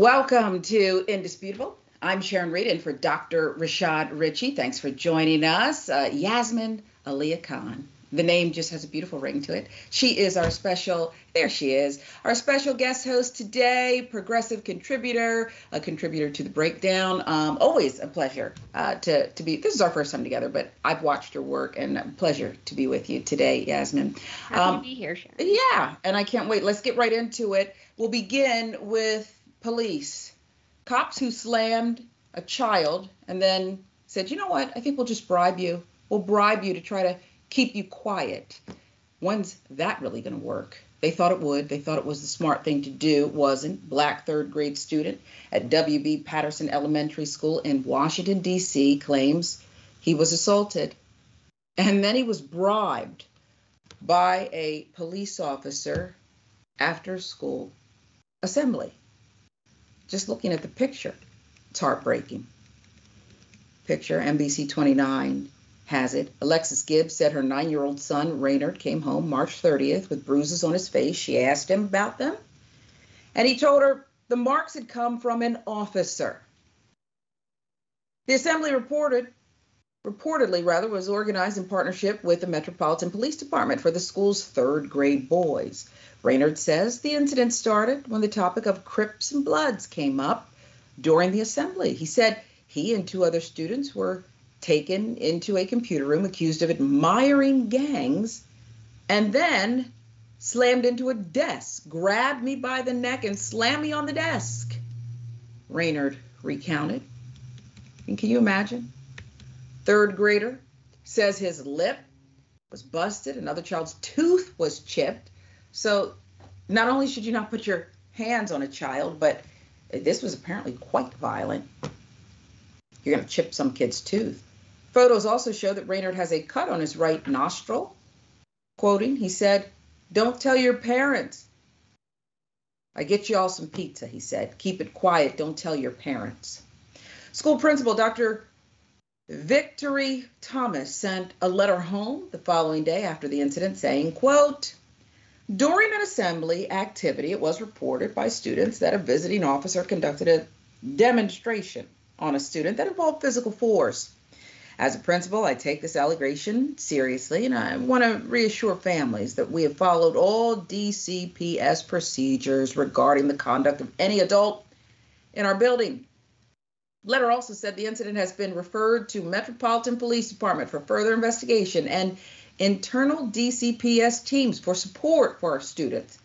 Welcome to Indisputable. I'm Sharon Reed, and for Dr. Rashad Richey, thanks for joining us. Uh, Yasmin Aliya Khan. The name just has a beautiful ring to it. She is our special, there she is, our special guest host today, progressive contributor, a contributor to the breakdown. Um, always a pleasure uh, to, to be, this is our first time together, but I've watched your work and a pleasure to be with you today, Yasmin. Happy um, to be here, Sharon. Yeah, and I can't wait. Let's get right into it. We'll begin with police, cops who slammed a child and then said, you know what, I think we'll just bribe you. We'll bribe you to try to keep you quiet. When's that really going to work? They thought it would. They thought it was the smart thing to do. It wasn't. Black third grade student at W.B. Patterson Elementary School in Washington, D.C. claims he was assaulted. And then he was bribed by a police officer after school assembly just looking at the picture, it's heartbreaking. Picture NBC 29 has it. Alexis Gibbs said her nine year old son, Raynard, came home March 30th with bruises on his face. She asked him about them, and he told her the marks had come from an officer. The assembly reported reportedly rather was organized in partnership with the Metropolitan Police Department for the school's third grade boys. Raynard says the incident started when the topic of Crips and Bloods came up during the assembly. He said he and two other students were taken into a computer room accused of admiring gangs and then slammed into a desk, grabbed me by the neck, and slammed me on the desk. Raynard recounted. And can you imagine? Third grader says his lip was busted, another child's tooth was chipped, so not only should you not put your hands on a child, but this was apparently quite violent. You're going to chip some kid's tooth. Photos also show that Raynard has a cut on his right nostril. Quoting, he said, Don't tell your parents. I get you all some pizza, he said. Keep it quiet. Don't tell your parents. School principal Dr. Victory Thomas sent a letter home the following day after the incident saying, quote, during an assembly activity, it was reported by students that a visiting officer conducted a demonstration on a student that involved physical force. As a principal, I take this allegation seriously, and I want to reassure families that we have followed all DCPS procedures regarding the conduct of any adult in our building. Letter also said the incident has been referred to Metropolitan Police Department for further investigation and internal DCPS teams for support for our students.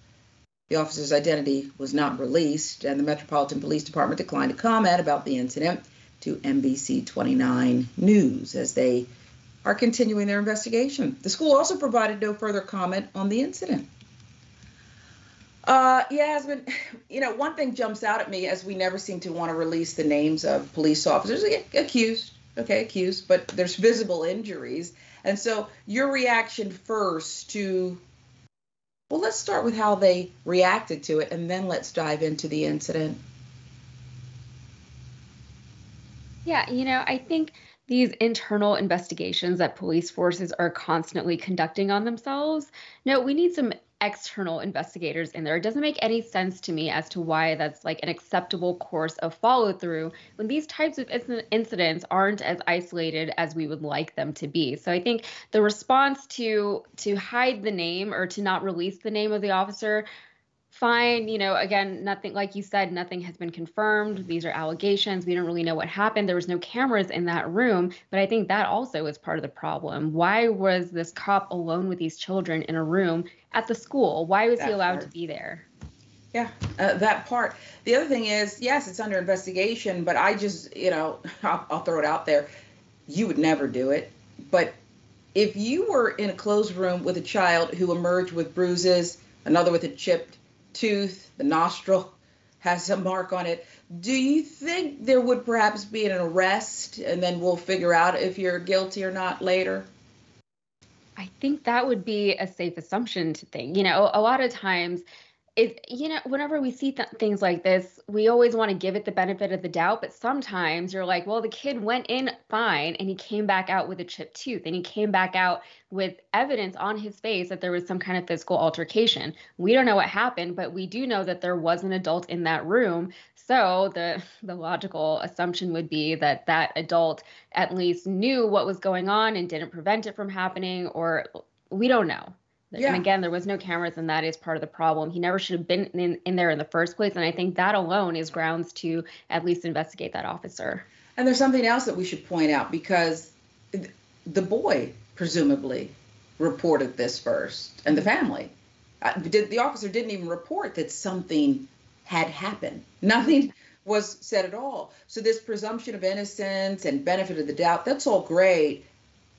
The officer's identity was not released, and the Metropolitan Police Department declined to comment about the incident to NBC 29 News as they are continuing their investigation. The school also provided no further comment on the incident. Uh, Yasmin, you know, one thing jumps out at me as we never seem to want to release the names of police officers accused, okay, accused, but there's visible injuries. And so your reaction first to, well, let's start with how they reacted to it, and then let's dive into the incident. Yeah, you know, I think these internal investigations that police forces are constantly conducting on themselves. No, we need some external investigators in there. It doesn't make any sense to me as to why that's like an acceptable course of follow through when these types of incidents aren't as isolated as we would like them to be. So I think the response to to hide the name or to not release the name of the officer fine you know again nothing like you said nothing has been confirmed. These are allegations. We don't really know what happened. There was no cameras in that room. But i think that also is part of the problem. Why was this cop alone with these children in a room at the school? Why was that he allowed part. to be there? Yeah uh, that part. The other thing is yes it's under investigation but i just you know I'll, I'll throw it out there. You would never do it. But if you were in a closed room with a child who emerged with bruises another with a chipped tooth, the nostril has a mark on it. Do you think there would perhaps be an arrest and then we'll figure out if you're guilty or not later? I think that would be a safe assumption to think. You know, a lot of times it you know whenever we see th- things like this we always want to give it the benefit of the doubt but sometimes you're like well the kid went in fine and he came back out with a chipped tooth and he came back out with evidence on his face that there was some kind of physical altercation. We don't know what happened but we do know that there was an adult in that room. So the the logical assumption would be that that adult at least knew what was going on and didn't prevent it from happening or we don't know yeah. And again, there was no cameras, and that is part of the problem. He never should have been in, in there in the first place. And I think that alone is grounds to at least investigate that officer. And there's something else that we should point out because the boy presumably reported this first, and the family. Uh, did, the officer didn't even report that something had happened. Nothing was said at all. So this presumption of innocence and benefit of the doubt, that's all great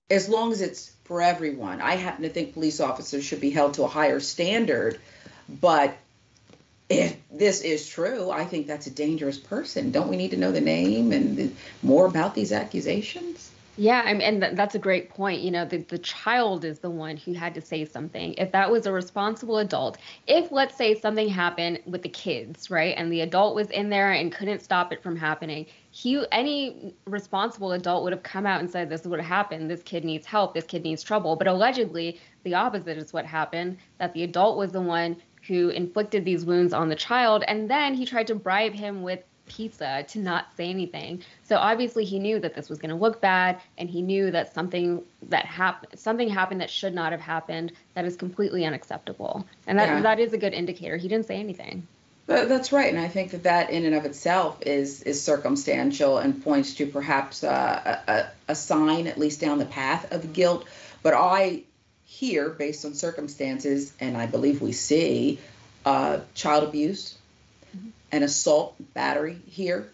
as long as it's for everyone. I happen to think police officers should be held to a higher standard, but if this is true, I think that's a dangerous person. Don't we need to know the name and more about these accusations? Yeah, I mean, and th- that's a great point. You know, the, the child is the one who had to say something. If that was a responsible adult, if let's say something happened with the kids, right, and the adult was in there and couldn't stop it from happening, he any responsible adult would have come out and said, "This is what happened. This kid needs help. This kid needs trouble." But allegedly, the opposite is what happened. That the adult was the one who inflicted these wounds on the child, and then he tried to bribe him with pizza to not say anything. So obviously he knew that this was going to look bad and he knew that something that happened something happened that should not have happened that is completely unacceptable. And that yeah. that is a good indicator. He didn't say anything. That's right, and I think that that in and of itself is is circumstantial and points to perhaps uh, a, a sign, at least down the path of guilt. But I hear, based on circumstances, and I believe we see, uh, child abuse, an assault battery here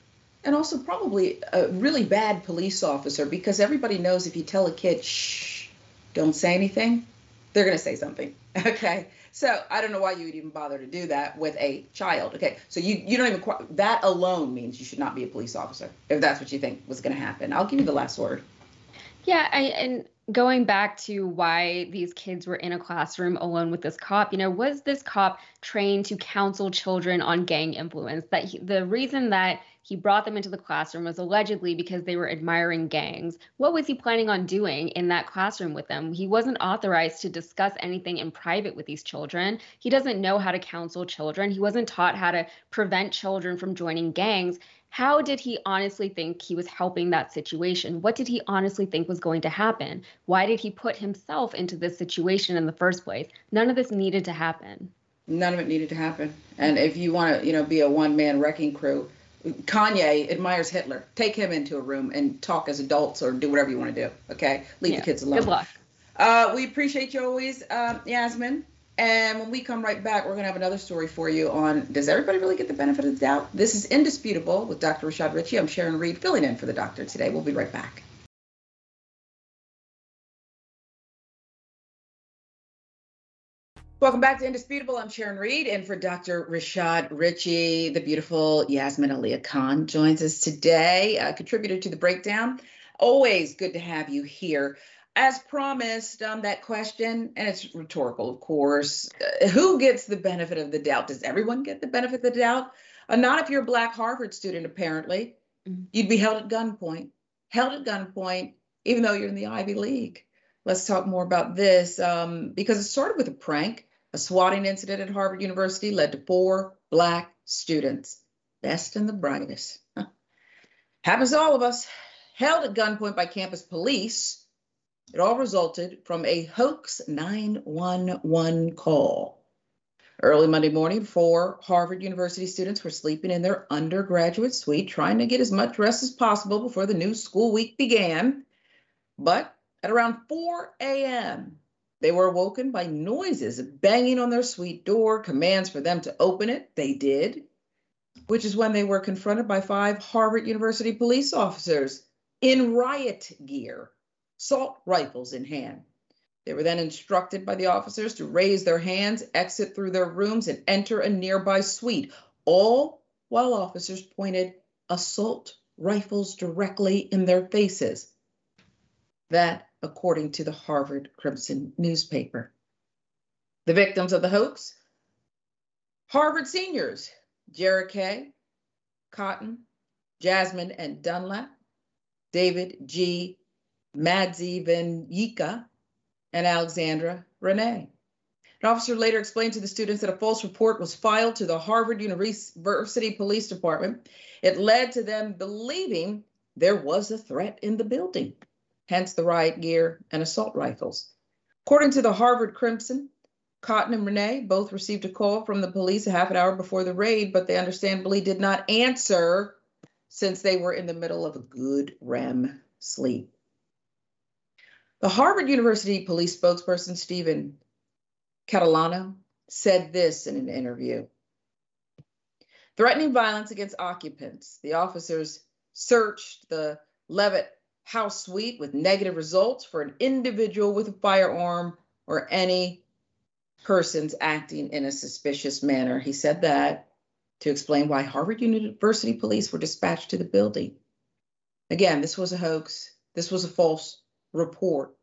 and also probably a really bad police officer because everybody knows if you tell a kid shh don't say anything they're going to say something okay. So i don't know why you would even bother to do that with a child. Okay. So you you don't even that alone means you should not be a police officer if that's what you think was going to happen. I'll give you the last word. Yeah I, and going back to why these kids were in a classroom alone with this cop, you know, was this cop trained to counsel children on gang influence? That he, the reason that he brought them into the classroom was allegedly because they were admiring gangs. What was he planning on doing in that classroom with them? He wasn't authorized to discuss anything in private with these children. He doesn't know how to counsel children. He wasn't taught how to prevent children from joining gangs how did he honestly think he was helping that situation? What did he honestly think was going to happen? Why did he put himself into this situation in the first place? None of this needed to happen. None of it needed to happen. And if you want to, you know, be a one-man wrecking crew, Kanye admires Hitler. Take him into a room and talk as adults or do whatever you want to do. Okay, leave yeah. the kids alone. Good luck. Uh, we appreciate you always, uh, Yasmin. And when we come right back, we're going to have another story for you on does everybody really get the benefit of the doubt? This is Indisputable with Dr. Rashad Richey. I'm Sharon Reed, filling in for the doctor today. We'll be right back. Welcome back to Indisputable. I'm Sharon Reed, and for Dr. Rashad Richey, the beautiful Yasmin Aliya Khan joins us today, a contributor to the breakdown. Always good to have you here as promised, um, that question, and it's rhetorical, of course. Uh, who gets the benefit of the doubt? Does everyone get the benefit of the doubt? Uh, not if you're a Black Harvard student, apparently. Mm-hmm. You'd be held at gunpoint, held at gunpoint, even though you're in the Ivy League. Let's talk more about this um, because it started with a prank. A swatting incident at Harvard University led to four Black students, best and the brightest. Huh. Happens to all of us. Held at gunpoint by campus police it all resulted from a hoax 911 call. Early Monday morning, four Harvard University students were sleeping in their undergraduate suite, trying to get as much rest as possible before the new school week began. But at around 4 a.m., they were awoken by noises banging on their suite door, commands for them to open it. They did, which is when they were confronted by five Harvard University police officers in riot gear assault rifles in hand. They were then instructed by the officers to raise their hands, exit through their rooms, and enter a nearby suite, all while officers pointed assault rifles directly in their faces. That, according to the Harvard Crimson newspaper. The victims of the hoax Harvard seniors, Kay, Cotton, Jasmine and Dunlap, David G. Madzivanyika, and Alexandra Renee. An officer later explained to the students that a false report was filed to the Harvard University Police Department. It led to them believing there was a threat in the building, hence the riot gear and assault rifles. According to the Harvard Crimson, Cotton and Renee both received a call from the police a half an hour before the raid, but they understandably did not answer since they were in the middle of a good REM sleep. The Harvard University police spokesperson, Stephen Catalano said this in an interview Threatening violence against occupants. The officers searched the Leverett house suite with negative results for an individual with a firearm or any persons acting in a suspicious manner. He said that to explain why Harvard University police were dispatched to the building. Again, this was a hoax. This was a false report.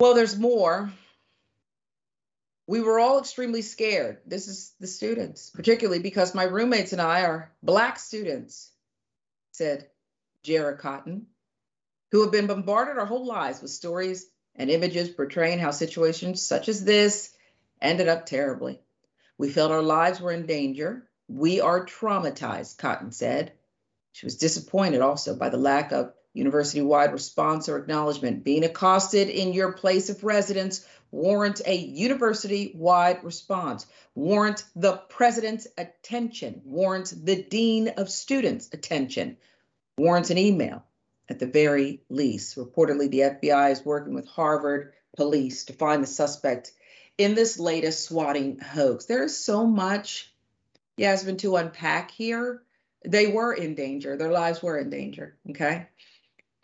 Well, there's more. We were all extremely scared. This is the students, particularly because my roommates and I are Black students, said Jared Cotton, who have been bombarded our whole lives with stories and images portraying how situations such as this ended up terribly. We felt our lives were in danger. We are traumatized, Cotton said. She was disappointed also by the lack of university wide response or acknowledgement. Being accosted in your place of residence warrants a university wide response, warrants the president's attention, warrants the dean of students' attention, warrants an email at the very least. Reportedly, the FBI is working with Harvard police to find the suspect in this latest swatting hoax. There is so much, Yasmin, to unpack here. They were in danger, their lives were in danger. Okay.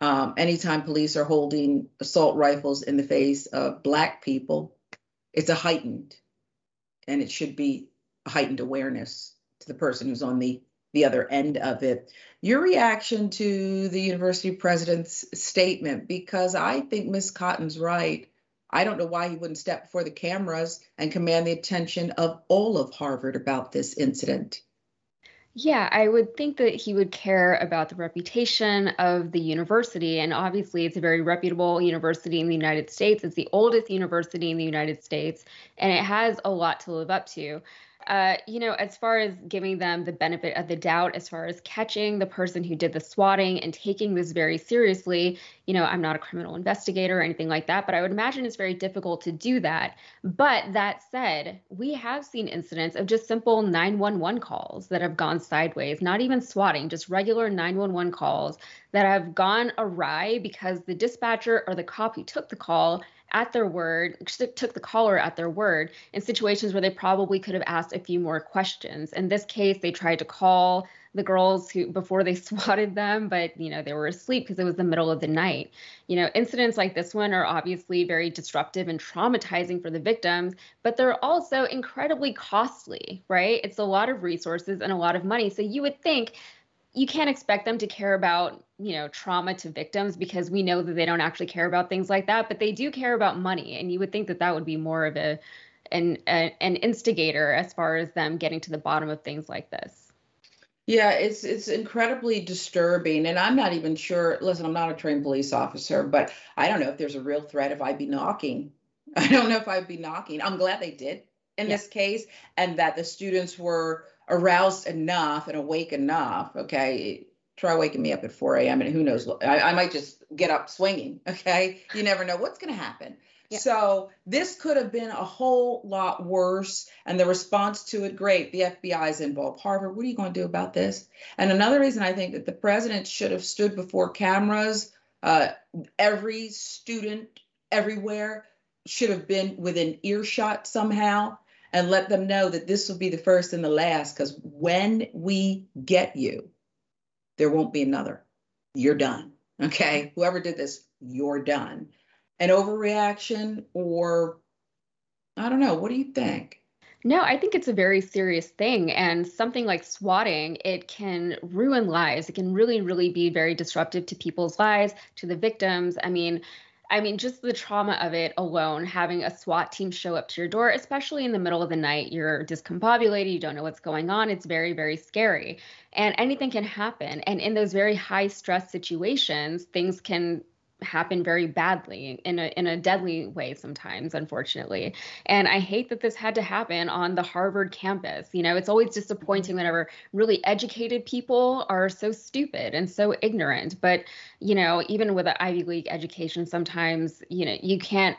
Um, anytime police are holding assault rifles in the face of Black people, it's a heightened, and it should be a heightened awareness to the person who's on the the other end of it. Your reaction to the university president's statement, because I think Miss Cotton's right. I don't know why he wouldn't step before the cameras and command the attention of all of Harvard about this incident. Yeah, I would think that he would care about the reputation of the university. And obviously, it's a very reputable university in the United States. It's the oldest university in the United States, and it has a lot to live up to uh, you know, as far as giving them the benefit of the doubt, as far as catching the person who did the swatting and taking this very seriously, you know, I'm not a criminal investigator or anything like that, but I would imagine it's very difficult to do that. But that said, we have seen incidents of just simple 911 calls that have gone sideways, not even swatting, just regular 911 calls that have gone awry because the dispatcher or the cop who took the call at their word, took the caller at their word in situations where they probably could have asked a few more questions. In this case, they tried to call the girls who before they swatted them, but you know they were asleep because it was the middle of the night. You know, incidents like this one are obviously very disruptive and traumatizing for the victims, but they're also incredibly costly, right? It's a lot of resources and a lot of money. So you would think you can't expect them to care about you know trauma to victims because we know that they don't actually care about things like that but they do care about money and you would think that that would be more of a an a, an instigator as far as them getting to the bottom of things like this. Yeah it's it's incredibly disturbing and i'm not even sure listen i'm not a trained police officer but i don't know if there's a real threat if i'd be knocking. I don't know if i'd be knocking. I'm glad they did in yeah. this case and that the students were aroused enough and awake enough okay try waking me up at 4 a.m. and who knows, I, I might just get up swinging. Okay. You never know what's going to happen. Yeah. So this could have been a whole lot worse. And the response to it, great. The FBI is involved. Harvard, what are you going to do about this? And another reason I think that the president should have stood before cameras, uh, every student everywhere should have been within earshot somehow and let them know that this will be the first and the last. Because when we get you, there won't be another. You're done. Okay. Whoever did this, you're done. An overreaction, or I don't know. What do you think? No, I think it's a very serious thing. And something like swatting, it can ruin lives. It can really, really be very disruptive to people's lives, to the victims. I mean, I mean, just the trauma of it alone, having a SWAT team show up to your door, especially in the middle of the night, you're discombobulated, you don't know what's going on. It's very, very scary. And anything can happen. And in those very high stress situations, things can happen very badly in a in a deadly way sometimes unfortunately. And i hate that this had to happen on the harvard campus. You know it's always disappointing whenever really educated people are so stupid and so ignorant. But you know even with an ivy league education sometimes you know you can't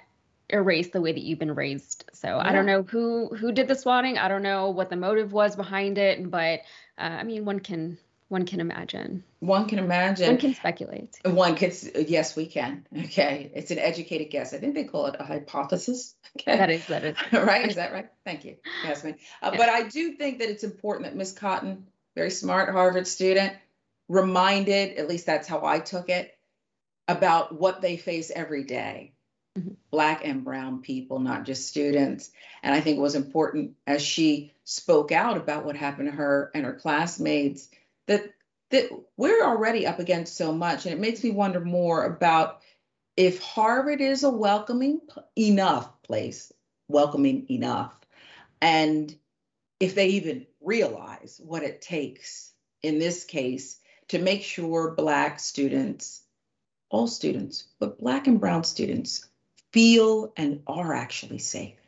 erase the way that you've been raised. So yeah. i don't know who who did the swatting. I don't know what the motive was behind it. But uh, i mean one can one can imagine. One can imagine. One can speculate. One can, yes, we can. Okay. It's an educated guess. I think they call it a hypothesis. Okay. That is, that is. right? Is that right? Thank you, Yasmin. Uh, yeah. But I do think that it's important that Miss Cotton, very smart Harvard student, reminded, at least that's how I took it, about what they face every day. Mm-hmm. Black and brown people, not just students. And I think it was important as she spoke out about what happened to her and her classmates that that we're already up against so much and it makes me wonder more about if harvard is a welcoming enough place welcoming enough and if they even realize what it takes in this case to make sure black students all students but black and brown students feel and are actually safe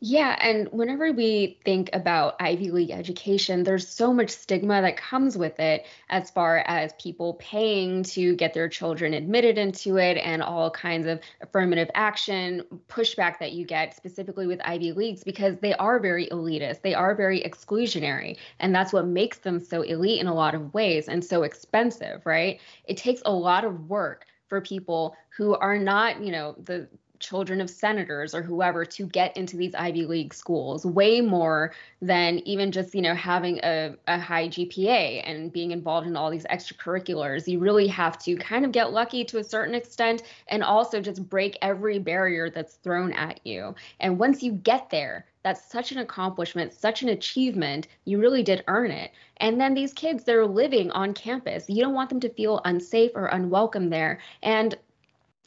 yeah, and whenever we think about Ivy League education, there's so much stigma that comes with it as far as people paying to get their children admitted into it and all kinds of affirmative action pushback that you get specifically with Ivy Leagues because they are very elitist. They are very exclusionary, and that's what makes them so elite in a lot of ways and so expensive, right? It takes a lot of work for people who are not, you know, the children of senators or whoever to get into these Ivy League schools, way more than even just, you know, having a, a high GPA and being involved in all these extracurriculars. You really have to kind of get lucky to a certain extent and also just break every barrier that's thrown at you. And once you get there, that's such an accomplishment, such an achievement. You really did earn it. And then these kids, they're living on campus. You don't want them to feel unsafe or unwelcome there. And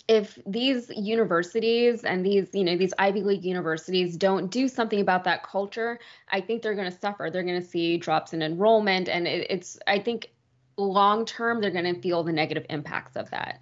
if these universities and these you know these ivy league universities don't do something about that culture i think they're going to suffer. They're going to see drops in enrollment and it, it's i think long term they're going to feel the negative impacts of that.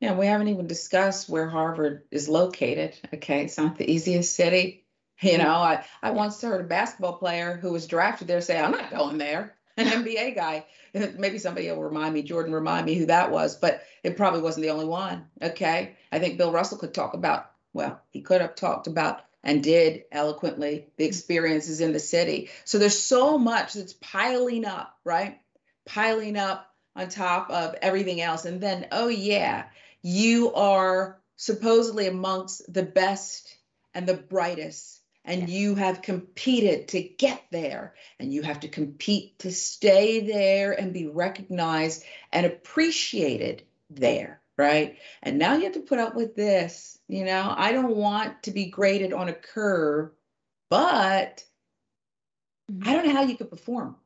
Yeah we haven't even discussed where harvard is located okay? It's not the easiest city you know? I, I once heard a basketball player who was drafted there say i'm not going there an NBA guy. Maybe somebody will remind me, Jordan, remind me who that was, but it probably wasn't the only one. Okay. I think Bill Russell could talk about, well, he could have talked about and did eloquently the experiences in the city. So there's so much that's piling up, right? Piling up on top of everything else. And then, oh, yeah, you are supposedly amongst the best and the brightest and you have competed to get there. And you have to compete to stay there and be recognized and appreciated there right? And now you have to put up with this. You know i don't want to be graded on a curve but i mm-hmm. don't know how you could perform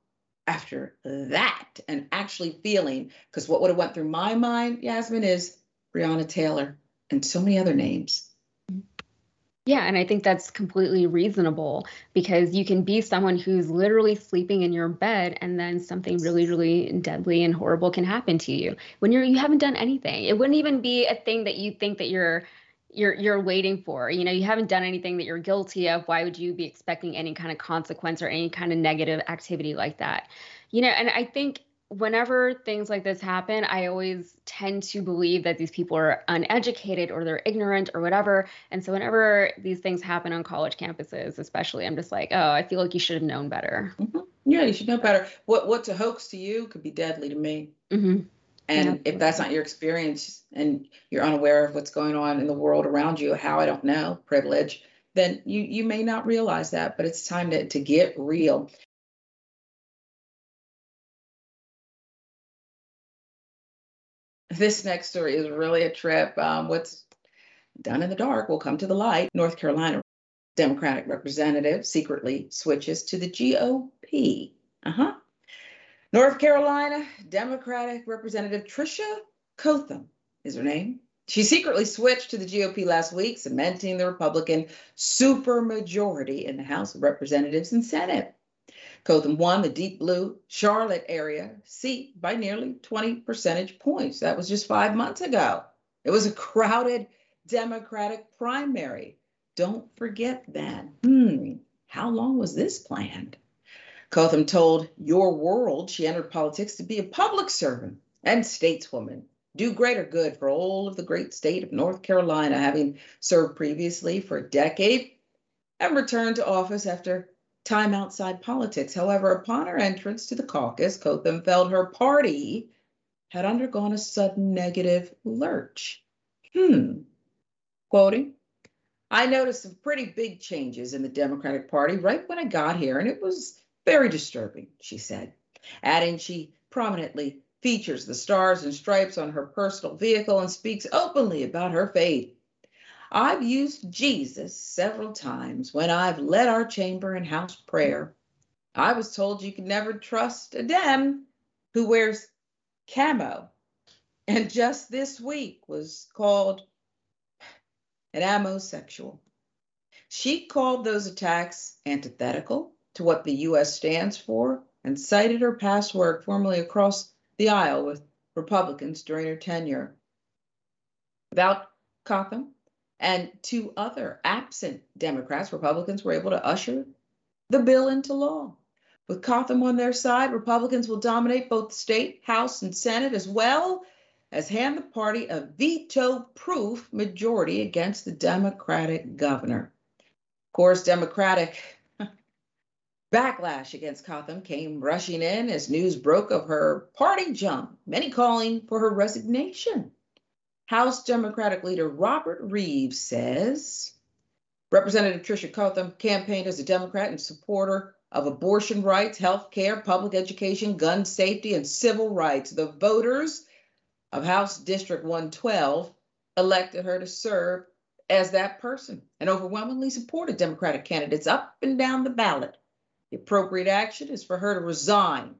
after that and actually feeling because what would have went through my mind yasmin is breonna taylor and so many other names yeah, and I think that's completely reasonable because you can be someone who's literally sleeping in your bed and then something really really deadly and horrible can happen to you when you're you haven't done anything. It wouldn't even be a thing that you think that you're you're you're waiting for. You know, you haven't done anything that you're guilty of. Why would you be expecting any kind of consequence or any kind of negative activity like that? You know, and I think whenever things like this happen, I always tend to believe that these people are uneducated or they're ignorant or whatever. And so whenever these things happen on college campuses, especially, I'm just like, oh, I feel like you should have known better. Mm-hmm. Yeah, you should know better. What what's a hoax to you could be deadly to me. Mm-hmm. And yeah. if that's not your experience and you're unaware of what's going on in the world around you, how I don't know, privilege, then you you may not realize that. But it's time to to get real. This next story is really a trip. Um, what's done in the dark will come to the light. North Carolina Democratic representative secretly switches to the GOP. Uh huh. North Carolina Democratic Representative Tricia Cotham is her name. She secretly switched to the GOP last week, cementing the Republican supermajority in the House of Representatives and Senate. Cotham won the deep blue Charlotte area seat by nearly 20 percentage points. That was just five months ago. It was a crowded Democratic primary. Don't forget that. Hmm, how long was this planned? Cotham told Your World she entered politics to be a public servant and stateswoman do greater good for all of the great state of North Carolina, having served previously for a decade and returned to office after time outside politics. However, upon her entrance to the caucus, Cotham felt her party had undergone a sudden negative lurch. Hmm. Quoting, I noticed some pretty big changes in the Democratic Party right when I got here, and it was very disturbing, she said, adding she prominently features the stars and stripes on her personal vehicle and speaks openly about her faith. I've used Jesus several times when I've led our chamber and house prayer. I was told you could never trust a Dem who wears camo. And just this week was called an amosexual. She called those attacks antithetical to what the U.S. stands for and cited her past work formerly across the aisle with Republicans during her tenure. Without Cotham and two other absent Democrats, Republicans were able to usher the bill into law. With Cotham on their side, Republicans will dominate both the state, House, and Senate, as well as hand the party a veto proof majority against the Democratic governor. Of course, Democratic Backlash against Cotham came rushing in as news broke of her party jump, many calling for her resignation. House Democratic leader Robert Reives says Representative Tricia Cotham campaigned as a Democrat and supporter of abortion rights, health care, public education, gun safety, and civil rights. The voters of House District 112 elected her to serve as that person and overwhelmingly supported Democratic candidates up and down the ballot. The appropriate action is for her to resign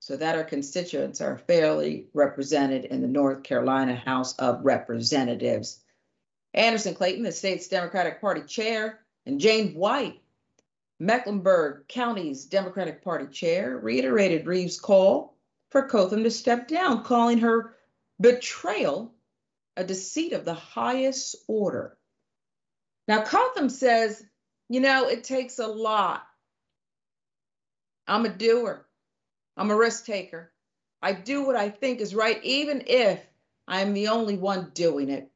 so that our constituents are fairly represented in the North Carolina House of Representatives. Anderson Clayton, the state's Democratic Party chair, and Jane White, Mecklenburg County's Democratic Party chair, reiterated Reives' call for Cotham to step down, calling her betrayal a deceit of the highest order. Now, Cotham says, you know, it takes a lot I'm a doer. I'm a risk taker. I do what I think is right, even if I'm the only one doing it.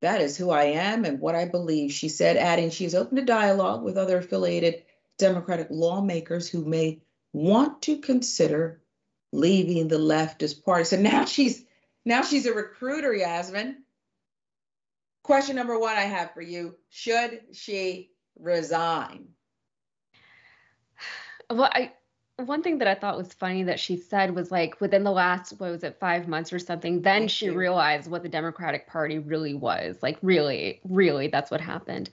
That is who I am and what I believe, she said, adding she is open to dialogue with other affiliated Democratic lawmakers who may want to consider leaving the leftist party. So now she's now she's a recruiter, Yasmin. Question number one I have for you: Should she resign? Well, I one thing that I thought was funny that she said was like within the last what was it five months or something, then she you. realized what the Democratic Party really was. Like really, really, that's what happened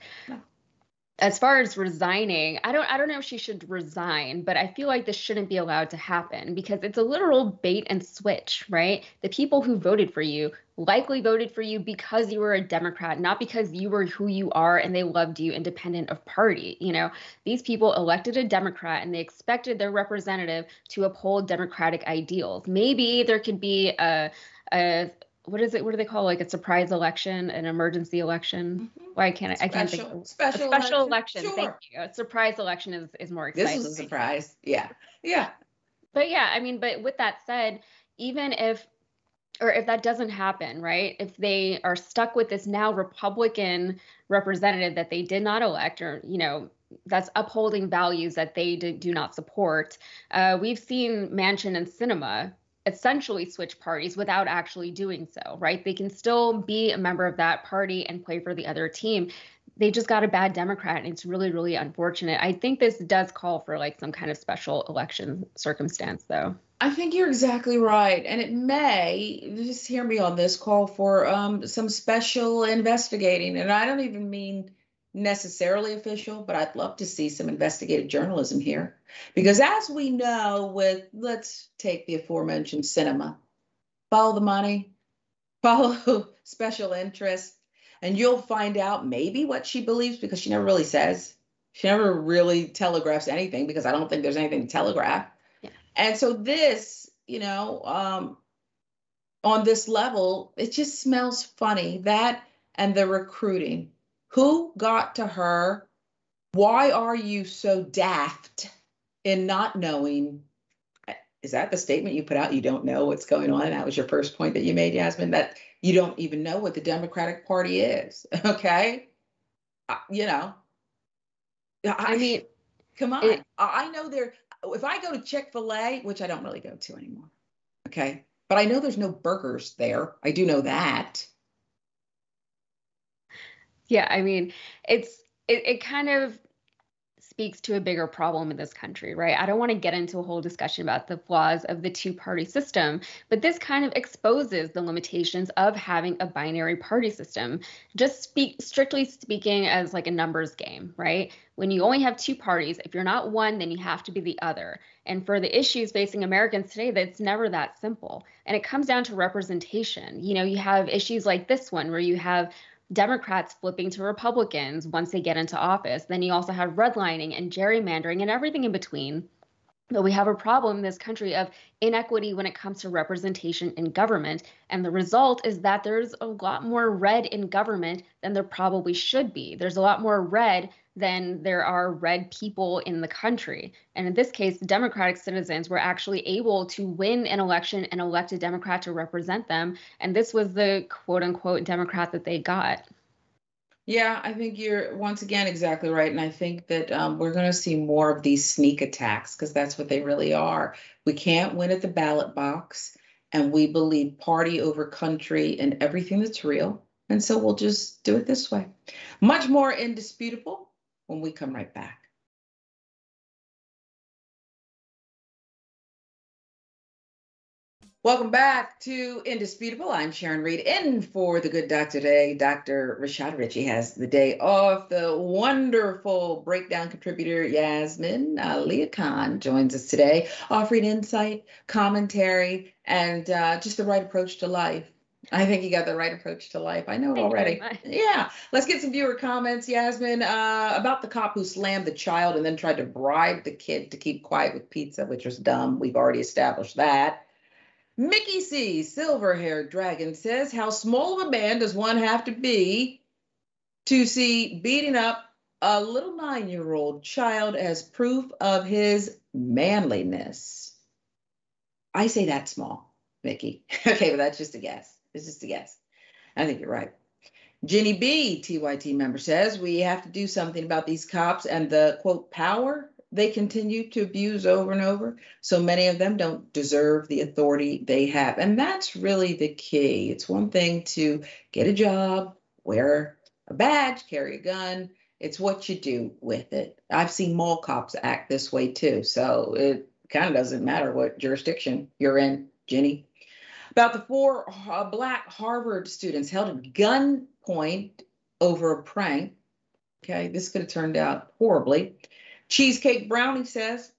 as far as resigning, I don't I don't know if she should resign, but I feel like this shouldn't be allowed to happen because it's a literal bait and switch, right? The people who voted for you likely voted for you because you were a Democrat, not because you were who you are and they loved you independent of party. You know, these people elected a Democrat and they expected their representative to uphold democratic ideals. Maybe there could be a a what is it? What do they call like a surprise election, an emergency election? Mm-hmm. Why can't I? I can't think. Of, special, a special election. election. Sure. Thank you. A surprise election is is more exciting. This is a surprise. Yeah. Yeah. But yeah, I mean, but with that said, even if or if that doesn't happen, right? If they are stuck with this now Republican representative that they did not elect, or you know, that's upholding values that they do, do not support. Uh, we've seen Manchin and Sinema essentially switch parties without actually doing so, right? They can still be a member of that party and play for the other team. They just got a bad Democrat, and it's really, really unfortunate. I think this does call for like some kind of special election circumstance, though. I think you're exactly right. And it may, just hear me on this, call for um, some special investigating. And I don't even mean necessarily official, but I'd love to see some investigative journalism here. Because as we know, with let's take the aforementioned Sinema, follow the money, follow special interests, and you'll find out maybe what she believes because she never really says. She never really telegraphs anything because I don't think there's anything to telegraph. Yeah. And so this, you know, um, on this level, it just smells funny. That and the recruiting. Who got to her? Why are you so daft in not knowing is that the statement you put out? You don't know what's going on. That was your first point that you made, Yasmin, that you don't even know what the Democratic Party is. Okay. Uh, you know, I, I mean, come on. It, I know there, if I go to Chick fil A, which I don't really go to anymore. Okay. But I know there's no burgers there. I do know that. Yeah. I mean, it's, it, it kind of speaks to a bigger problem in this country, right? I don't want to get into a whole discussion about the flaws of the two party system, but this kind of exposes the limitations of having a binary party system. Just speak strictly speaking as like a numbers game, right? When you only have two parties, if you're not one, then you have to be the other. And for the issues facing Americans today, that's never that simple. And it comes down to representation. You know, you have issues like this one where you have Democrats flipping to Republicans once they get into office. Then you also have redlining and gerrymandering and everything in between. But we have a problem in this country of inequity when it comes to representation in government. And the result is that there's a lot more red in government than there probably should be. There's a lot more red than there are red people in the country. And in this case, Democratic citizens were actually able to win an election and elect a Democrat to represent them. And this was the quote unquote Democrat that they got. Yeah, I think you're once again exactly right. And I think that um, we're going to see more of these sneak attacks because that's what they really are. We can't win at the ballot box, and we believe party over country and everything that's real. And so we'll just do it this way. Much more indisputable when we come right back. Welcome back to Indisputable. I'm Sharon Reed, in for the good doctor today. Dr. Rashad Richey has the day off. The wonderful breakdown contributor Yasmin Leah Khan joins us today, offering insight, commentary, and uh, just the right approach to life. I think you got the right approach to life. I know it already. Yeah. Let's get some viewer comments, Yasmin, uh, about the cop who slammed the child and then tried to bribe the kid to keep quiet with pizza, which was dumb. We've already established that. Mickey C, silver haired dragon, says, How small of a man does one have to be to see beating up a little nine year old child as proof of his manliness? I say that small, Mickey. okay, but that's just a guess. It's just a guess. I think you're right. Jenny B, TYT member, says we have to do something about these cops and the quote power they continue to abuse over and over. So many of them don't deserve the authority they have. And that's really the key. It's one thing to get a job, wear a badge, carry a gun. It's what you do with it. I've seen mall cops act this way too. So it kind of doesn't matter what jurisdiction you're in, Jenny. About the four uh, black Harvard students held at gunpoint over a prank. Okay, this could have turned out horribly. Cheesecake Brownie says,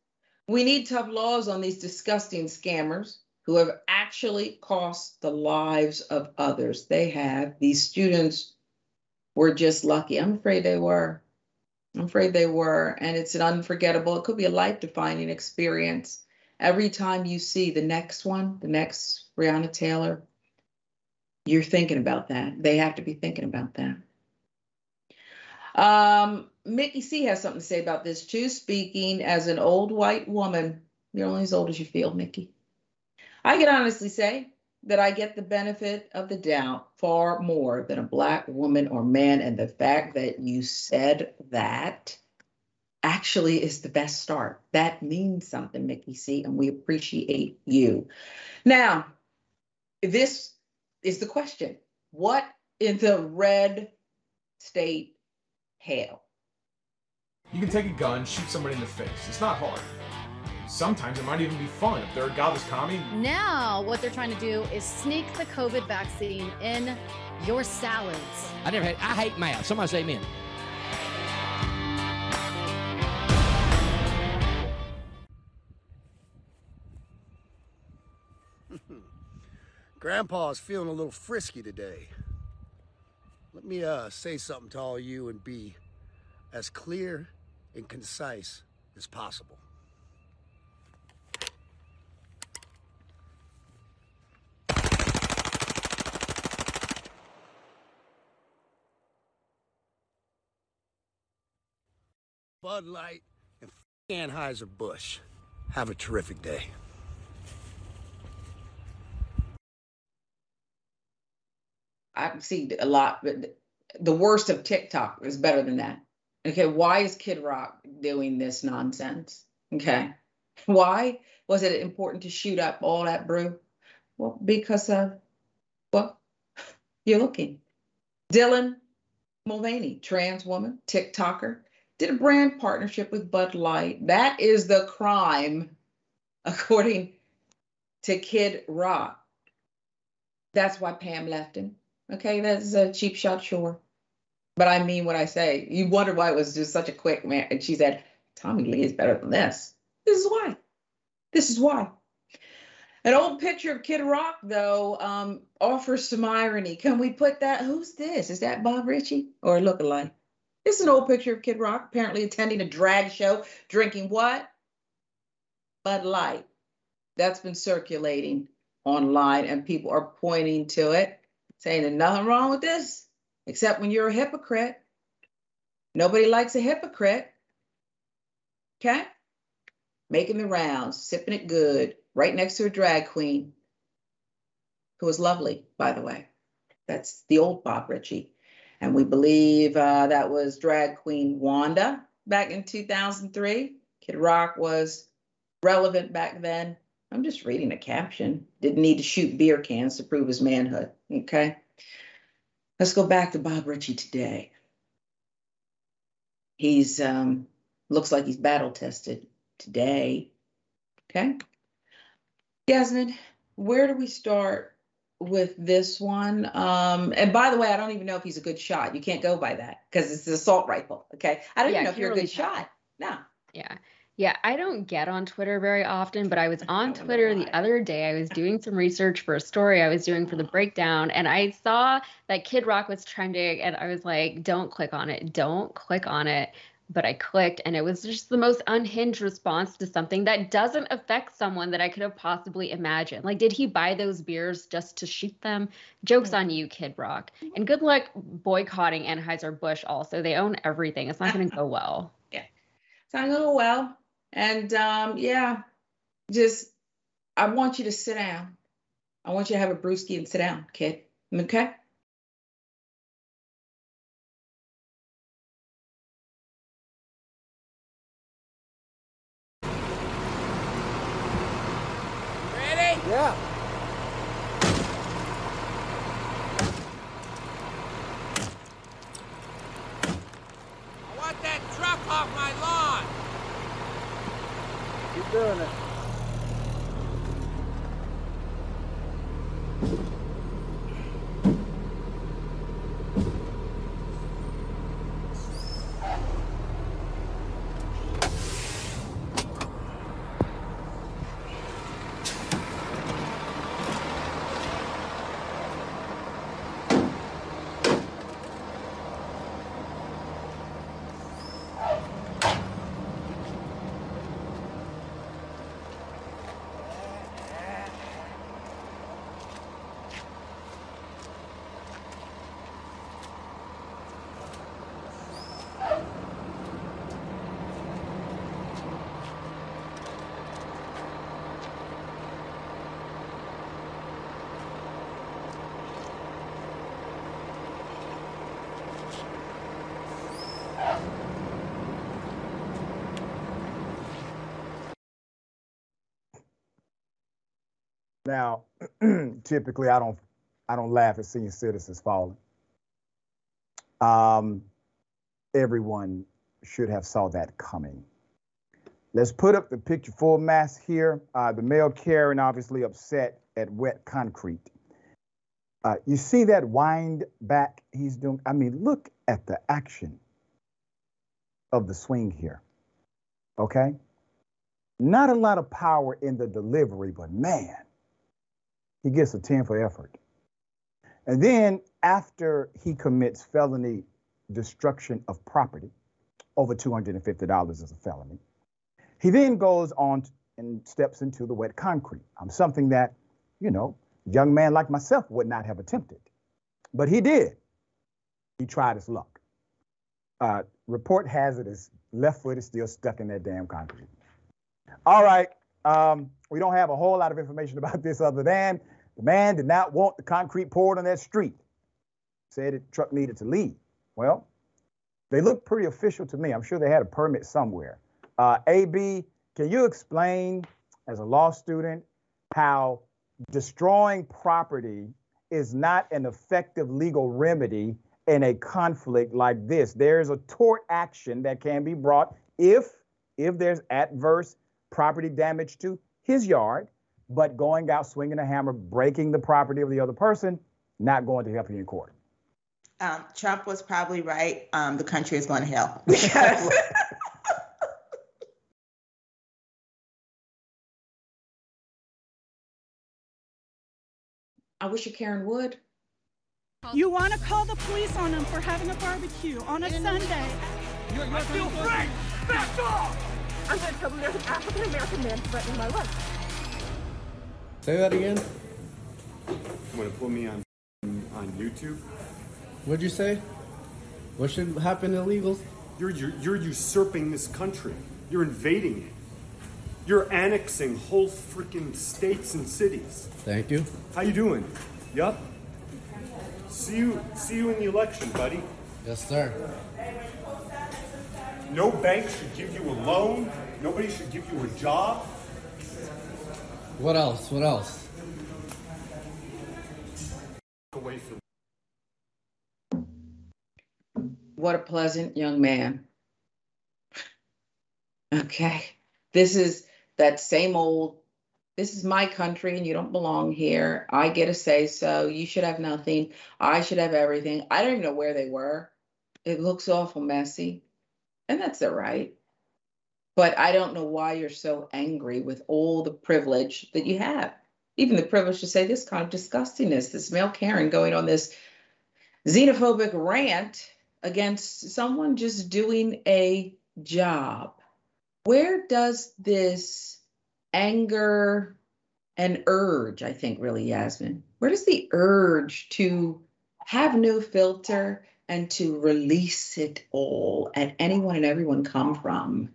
We need tough laws on these disgusting scammers who have actually cost the lives of others. They have. These students were just lucky. I'm afraid they were. I'm afraid they were. And it's an unforgettable, it could be a life defining experience every time you see the next one, the next Breonna Taylor, you're thinking about that. They have to be thinking about that. Um, Mickey C has something to say about this too. Speaking as an old white woman, you're only as old as you feel, Mickey. I can honestly say that I get the benefit of the doubt far more than a black woman or man. And the fact that you said that actually is the best start. That means something, Mickey C, and we appreciate you. Now, this is the question What in the red state hell? You can take a gun, shoot somebody in the face. It's not hard. Sometimes it might even be fun if they're a godless commie. Now, what they're trying to do is sneak the COVID vaccine in your salads. I never had, I hate math. Somebody say amen. Grandpa's feeling a little frisky today. Let me uh, say something to all you and be as clear and concise as possible. Bud Light and Anheuser-Busch. Have a terrific day. I see a lot, but the worst of TikTok is better than that. Okay, why is Kid Rock doing this nonsense? Okay, why was it important to shoot up all that brew? Well, because of well, you're looking. Dylan Mulvaney, trans woman, TikToker, did a brand partnership with Bud Light. That is the crime, according to Kid Rock. That's why Pam left him. Okay, that's a cheap shot, sure. But I mean what I say. You wonder why it was just such a quick man. And she said, Tommy Lee is better than this. This is why. This is why. An old picture of Kid Rock, though, um, offers some irony. Can we put that? Who's this? Is that Bob Ritchie or a lookalike? This is an old picture of Kid Rock, apparently attending a drag show, drinking what? Bud Light. That's been circulating online, and people are pointing to it saying there's nothing wrong with this, except when you're a hypocrite. Nobody likes a hypocrite. Okay? Making the rounds, sipping it good, right next to a drag queen who was lovely, by the way. That's the old Bob Ritchie. And we believe uh, that was drag queen Wanda back in 2003. Kid Rock was relevant back then. I'm just reading a caption. Didn't need to shoot beer cans to prove his manhood. Okay. Let's go back to Bob Ritchie today. He's um, looks like he's battle tested today. Okay. Yasmin, where do we start with this one? Um, and by the way, I don't even know if he's a good shot. You can't go by that because it's an assault rifle. Okay. I don't yeah, even know if you're a good shot. No. Yeah. Yeah, I don't get on Twitter very often, but I was on Twitter the other day. I was doing some research for a story I was doing for the breakdown, and I saw that Kid Rock was trending, and I was like, don't click on it. Don't click on it. But I clicked, and it was just the most unhinged response to something that doesn't affect someone that I could have possibly imagined. Like, did he buy those beers just to shoot them? Joke's on mm. you, Kid Rock. And good luck boycotting Anheuser-Busch also. They own everything. It's not going to go well. Yeah. It's not going to go well. And um, yeah, just I want you to sit down. I want you to have a brewski and sit down, kid. Okay? Ready? Yeah. I want that truck off my lawn doing it. Now, typically, I don't, I don't laugh at seeing citizens falling. Um, everyone should have saw that coming. Let's put up the picture full mass here. Uh, the male Karen obviously upset at wet concrete. Uh, you see that wind back he's doing? I mean, look at the action of the swing here. Okay? Not a lot of power in the delivery, but man, he gets a 10 for effort. And then after he commits felony destruction of property, over $250 is a felony, he then goes on and steps into the wet concrete. Um, something that, you know, young man like myself would not have attempted. But he did. He tried his luck. Uh, report has it his left foot is still stuck in that damn concrete. All right. Um, we don't have a whole lot of information about this other than the man did not want the concrete poured on that street. Said the truck needed to leave. Well, they look pretty official to me. I'm sure they had a permit somewhere. Uh, AB, can you explain, as a law student, how destroying property is not an effective legal remedy in a conflict like this? There's a tort action that can be brought if if there's adverse property damage to his yard, but going out swinging a hammer, breaking the property of the other person, not going to help you in court. Um, Trump was probably right. Um, the country is going to hell because I wish you Karen would. You want to call the police on them for having a barbecue on a Sunday. You're, you're I feel free! Back off! I'm going to tell them there's an African American man threatening my life. Say that again. You want to put me on on YouTube? What'd you say? What should happen to illegals? You're, you're, you're usurping this country. You're invading it. You're annexing whole freaking states and cities. Thank you. How you doing? Yup. See you see you in the election, buddy. Yes, sir. No bank should give you a loan. Nobody should give you a job. What else? What else? Away from What a pleasant young man. Okay. This is that same old, this is my country and you don't belong here. I get a say so. You should have nothing. I should have everything. I don't even know where they were. It looks awful messy. And that's all right. But I don't know why you're so angry with all the privilege that you have. Even the privilege to say this kind of disgustingness, this male Karen going on this xenophobic rant against someone just doing a job. Where does this anger and urge, I think, really, Yasmin, where does the urge to have no filter and to release it all and anyone and everyone come from?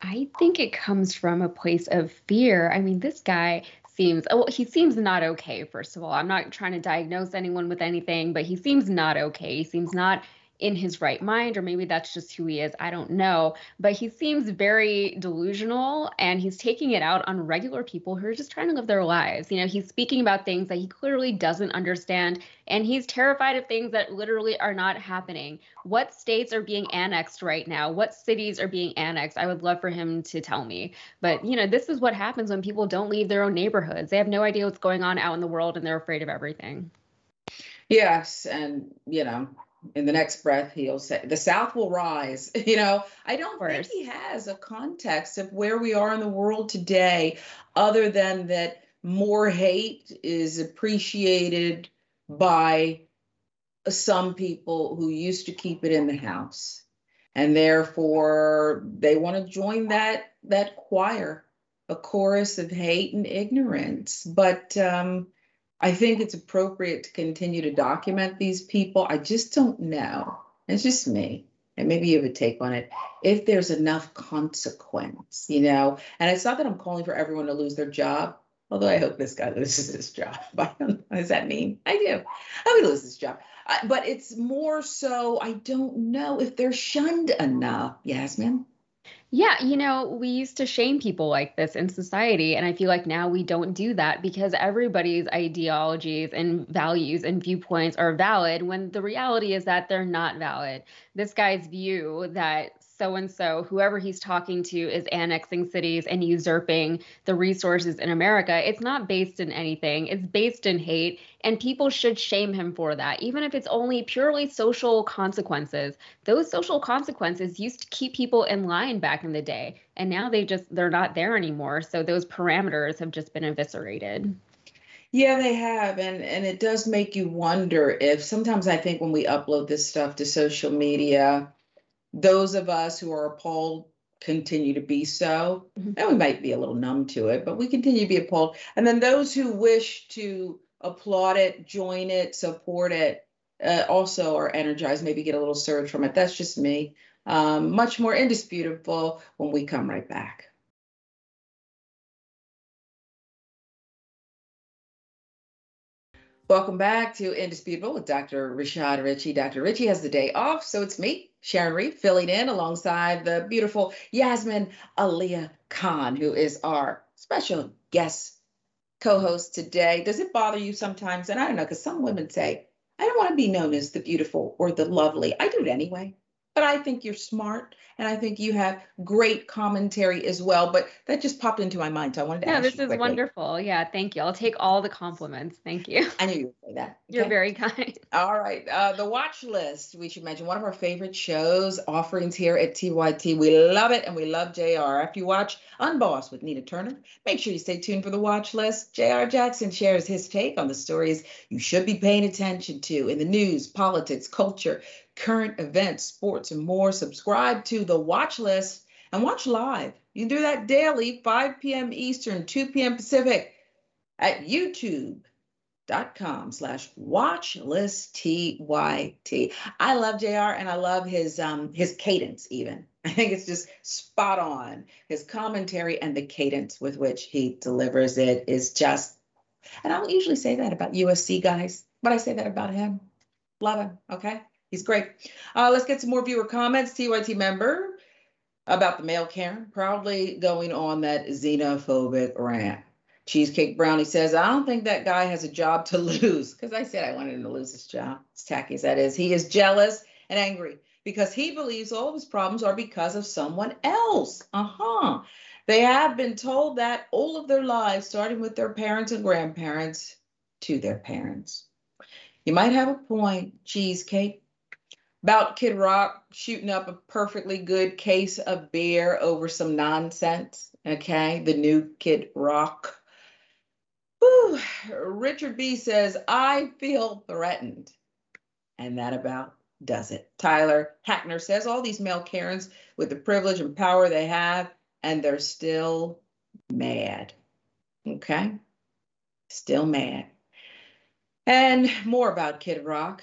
I think it comes from a place of fear. I mean, this guy seems well he seems not okay first of all i'm not trying to diagnose anyone with anything but he seems not okay he seems not in his right mind, or maybe that's just who he is. I don't know. But he seems very delusional and he's taking it out on regular people who are just trying to live their lives. You know, he's speaking about things that he clearly doesn't understand and he's terrified of things that literally are not happening. What states are being annexed right now? What cities are being annexed? I would love for him to tell me. But, you know, this is what happens when people don't leave their own neighborhoods. They have no idea what's going on out in the world and they're afraid of everything. Yes. And, you know, in the next breath he'll say the south will rise you know? I don't think he has a context of where we are in the world today other than that more hate is appreciated by some people who used to keep it in the house. And therefore they want to join that that choir a chorus of hate and ignorance. But um I think it's appropriate to continue to document these people. I just don't know. It's just me. And maybe you have a take on it. If there's enough consequence, you know, and it's not that I'm calling for everyone to lose their job, although I hope this guy loses his job. But what does that mean? I do. I would lose his job. Uh, but it's more so I don't know if they're shunned enough, Yasmin. Yeah, you know, we used to shame people like this in society. And I feel like now we don't do that because everybody's ideologies and values and viewpoints are valid when the reality is that they're not valid. This guy's view that so and so, whoever he's talking to, is annexing cities and usurping the resources in America. It's not based in anything, it's based in hate. And people should shame him for that, even if it's only purely social consequences. Those social consequences used to keep people in line back in the day. And now they just, they're not there anymore. So those parameters have just been eviscerated. Yeah, they have, and and it does make you wonder if sometimes I think when we upload this stuff to social media, those of us who are appalled continue to be so, Mhm. and we might be a little numb to it, but we continue to be appalled. And then those who wish to applaud it, join it, support it, uh, also are energized, maybe get a little surge from it. That's just me. Um, much more indisputable when we come right back. Welcome back to Indisputable with Dr. Rashad Richey. Dr. Richey has the day off, so it's me, Sharon Reed, filling in alongside the beautiful Yasmin Aliya Khan, who is our special guest co-host today. Does it bother you sometimes? And I don't know, because some women say, I don't want to be known as the beautiful or the lovely. I do it anyway. But I think you're smart and I think you have great commentary as well. But that just popped into my mind. So I wanted to No, this is wonderful. Yeah, thank you. I'll take all the compliments. Thank you. I knew you would say that. You're very kind. All right. Uh, the watch list, we should mention one of our favorite shows, offerings here at TYT. We love it and we love JR. After you watch Unbossed with Nina Turner, make sure you stay tuned for the watch list. JR Jackson shares his take on the stories you should be paying attention to in the news, politics, culture, current events, sports, and more. Subscribe to the watch list and watch live. You can do that daily, 5 p.m. Eastern, 2 p.m. Pacific at youtube.com slash watch list tyt i love jr and i love his um his cadence even i think it's just spot on his commentary and the cadence with which he delivers it is just and i don't usually say that about usc guys but i say that about him love him okay he's great uh let's get some more viewer comments tyt member about the male karen proudly going on that xenophobic rant Cheesecake Brownie says, I don't think that guy has a job to lose because I said I wanted him to lose his job. As tacky as that is, he is jealous and angry because he believes all of his problems are because of someone else. Uh huh. They have been told that all of their lives, starting with their parents and grandparents to their parents. You might have a point, Cheesecake. About Kid Rock shooting up a perfectly good case of beer over some nonsense. Okay, the new Kid Rock. Whew. Richard B says, I feel threatened. And that about does it. Tyler Hackner says, all these male Karens with the privilege and power they have, and they're still mad. Okay? Still mad. And more about Kid Rock.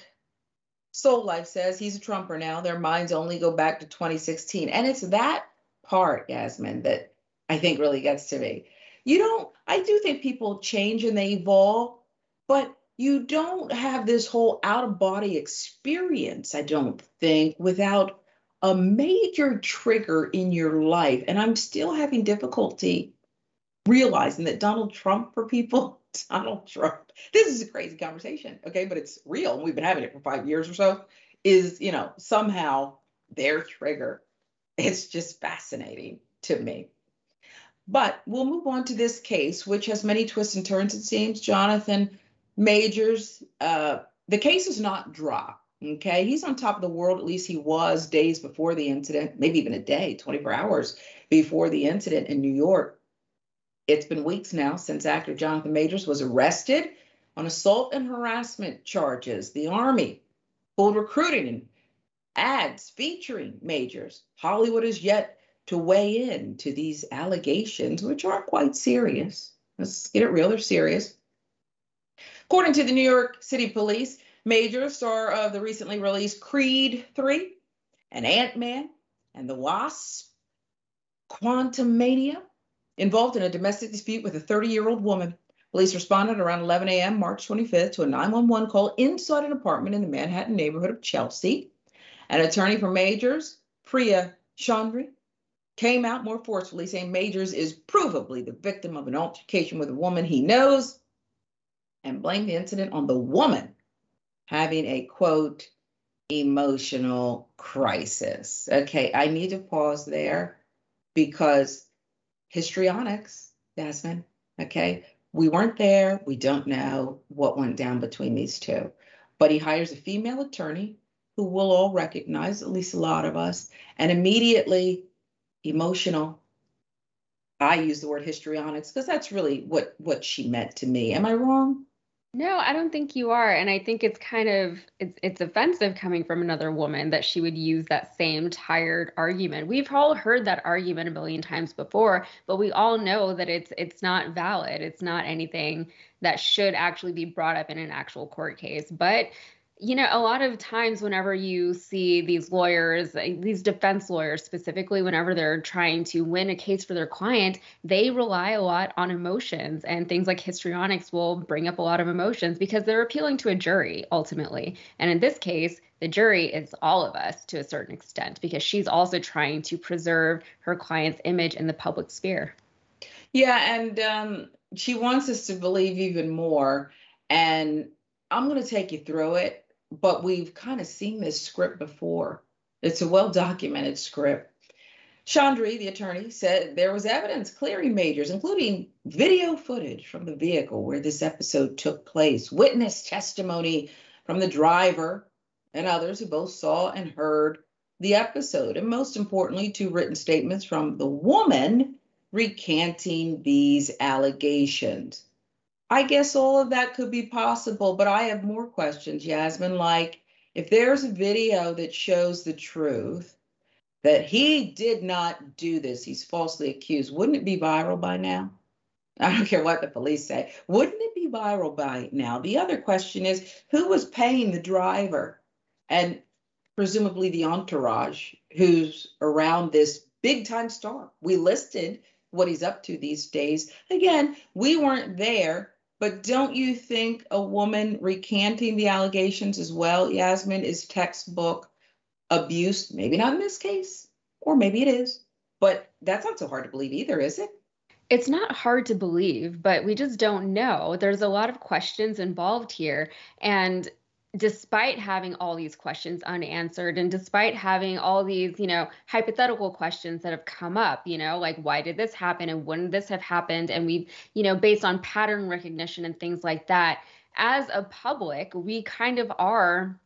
Soul Life says he's a Trumper now. Their minds only go back to 2016. And it's that part, Yasmin, that I think really gets to me. You don't, I do think people change and they evolve, but you don't have this whole out of body experience, I don't think, without a major trigger in your life. And I'm still having difficulty realizing that Donald Trump for people, Donald Trump, this is a crazy conversation, okay, but it's real. We've been having it for five years or so, is, you know, somehow their trigger. It's just fascinating to me. But we'll move on to this case, which has many twists and turns, it seems. Jonathan Majors, uh, the case is not dropped. Okay, he's on top of the world, at least he was days before the incident, maybe even a day, 24 hours before the incident in New York. It's been weeks now since actor Jonathan Majors was arrested on assault and harassment charges. The Army pulled recruiting ads featuring Majors. Hollywood is yet to weigh in to these allegations, which are quite serious. Let's get it real, they're serious. According to the New York City Police, Major, star of the recently released Creed 3 and Ant Man and the Wasp, Quantumania, involved in a domestic dispute with a 30 year old woman. Police responded around 11 a.m., March 25th, to a 911 call inside an apartment in the Manhattan neighborhood of Chelsea. An attorney for Majors, Priya Chaudhry, came out more forcefully saying Majors is provably the victim of an altercation with a woman he knows and blamed the incident on the woman having a quote emotional crisis. Okay, I need to pause there because histrionics, Jasmine, okay, we weren't there. We don't know what went down between these two. But he hires a female attorney who we'll all recognize, at least a lot of us, and immediately emotional. I use the word histrionics because that's really what what she meant to me. Am I wrong? No, I don't think you are. And I think it's kind of it's it's offensive coming from another woman that she would use that same tired argument. We've all heard that argument a million times before, but we all know that it's it's not valid. It's not anything that should actually be brought up in an actual court case. But you know, a lot of times, whenever you see these lawyers, uh, these defense lawyers specifically, whenever they're trying to win a case for their client, they rely a lot on emotions. And things like histrionics will bring up a lot of emotions because they're appealing to a jury ultimately. And in this case, the jury is all of us to a certain extent because she's also trying to preserve her client's image in the public sphere. Yeah. And um, she wants us to believe even more. And I'm going to take you through it but we've kind of seen this script before. It's a well documented script. Chaudhry, the attorney, said there was evidence clearing Majors, including video footage from the vehicle where this episode took place, witness testimony from the driver and others who both saw and heard the episode, and most importantly, two written statements from the woman recanting these allegations. I guess all of that could be possible, but I have more questions, Yasmin. Like, if there's a video that shows the truth that he did not do this, he's falsely accused, wouldn't it be viral by now? I don't care what the police say. Wouldn't it be viral by now? The other question is who was paying the driver and presumably the entourage who's around this big time star? We listed what he's up to these days. Again, we weren't there, but don't you think a woman recanting the allegations as well, Yasmin, is textbook abuse? Maybe not in this case, or maybe it is, but that's not so hard to believe either, is it? It's not hard to believe, but we just don't know. There's a lot of questions involved here. And despite having all these questions unanswered and despite having all these you know hypothetical questions that have come up you know like why did this happen and wouldn't this have happened? And we you know based on pattern recognition and things like that as a public we kind of are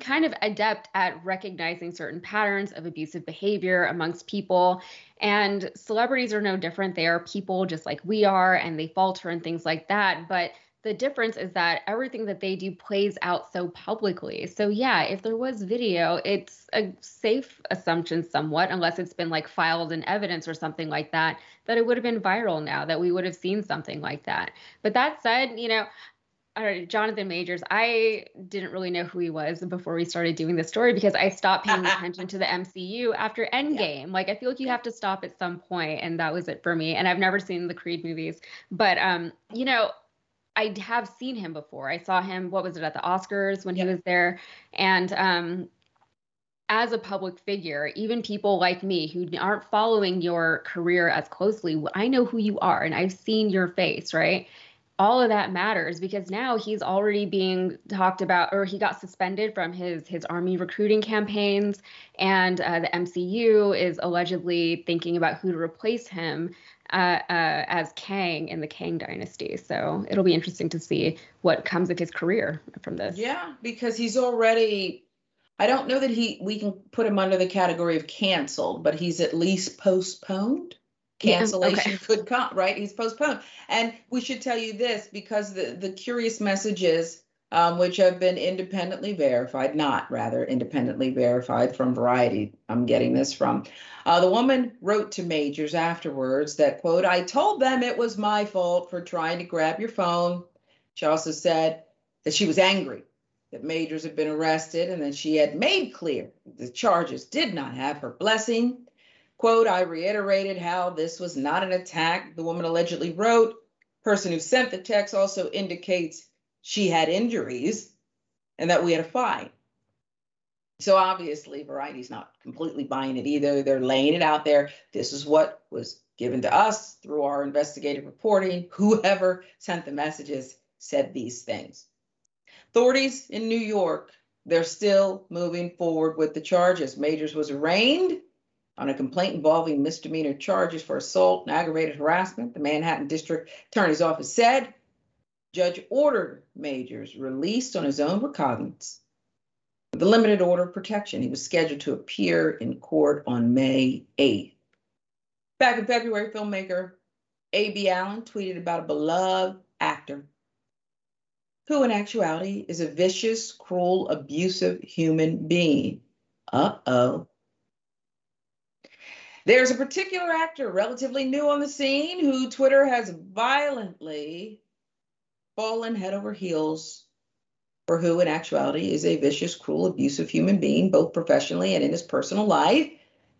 kind of adept at recognizing certain patterns of abusive behavior amongst people. And celebrities are no different. They are people just like we are and they falter and things like that. But the difference is that everything that they do plays out so publicly. So yeah, if there was video, it's a safe assumption somewhat, unless it's been like filed in evidence or something like that, that it would have been viral now, that we would have seen something like that. But that said, you know, Jonathan Majors, I didn't really know who he was before we started doing this story because I stopped paying attention to the MCU after Endgame. Yeah. Like I feel like you have to stop at some point, and that was it for me. And I've never seen the Creed movies, but um, you know, I have seen him before. I saw him, what was it, at the Oscars when he was there. And um, as a public figure, even people like me who aren't following your career as closely, I know who you are and I've seen your face, right? all of that matters because now he's already being talked about or he got suspended from his his army recruiting campaigns and uh, the mcu is allegedly thinking about who to replace him uh, uh, as Kang in the Kang Dynasty. So it'll be interesting to see what comes of his career from this. Yeah, because he's already. I don't know that he we can put him under the category of canceled, but he's at least postponed. Cancellation yeah, okay. could come, right? He's postponed. And we should tell you this because the, the curious message is um, which have been independently verified, not rather independently verified from Variety. I'm getting this from. Uh, the woman wrote to Majors afterwards that, quote, I told them it was my fault for trying to grab your phone. She also said that she was angry that Majors had been arrested and that she had made clear the charges did not have her blessing. Quote, I reiterated how this was not an attack, the woman allegedly wrote. Person who sent the text also indicates she had injuries and that we had a fight. So obviously, Variety's not completely buying it either. They're laying it out there. This is what was given to us through our investigative reporting. Whoever sent the messages said these things. Authorities in New York, they're still moving forward with the charges. Majors was arraigned on a complaint involving misdemeanor charges for assault and aggravated harassment. The Manhattan District Attorney's Office said Judge ordered Majors released on his own recognizance with a limited order of protection. He was scheduled to appear in court on May 8th. Back in February, filmmaker A.B. Allen tweeted about a beloved actor who, in actuality, is a vicious, cruel, abusive human being. Uh oh. There's a particular actor relatively new on the scene who Twitter has violently fallen head over heels for who, in actuality, is a vicious, cruel, abusive human being, both professionally and in his personal life.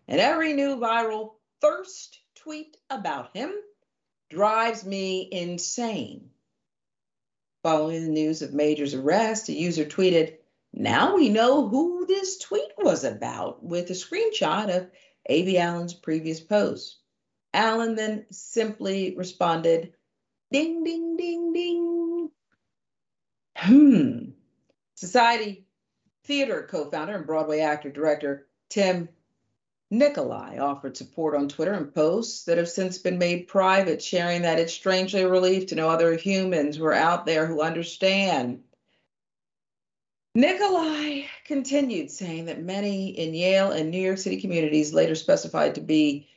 And every new viral thirst tweet about him drives me insane. Following the news of Major's arrest, a user tweeted, Now we know who this tweet was about, with a screenshot of A.B. Allen's previous post. Allen then simply responded, Ding, ding, ding, ding. Hmm. Society Theater co founder and Broadway actor director Tim Nikolai offered support on Twitter and posts that have since been made private, sharing that it's strangely a relief to know other humans who are out there who understand. Nikolai continued saying that many in Yale and New York City communities, later specified to be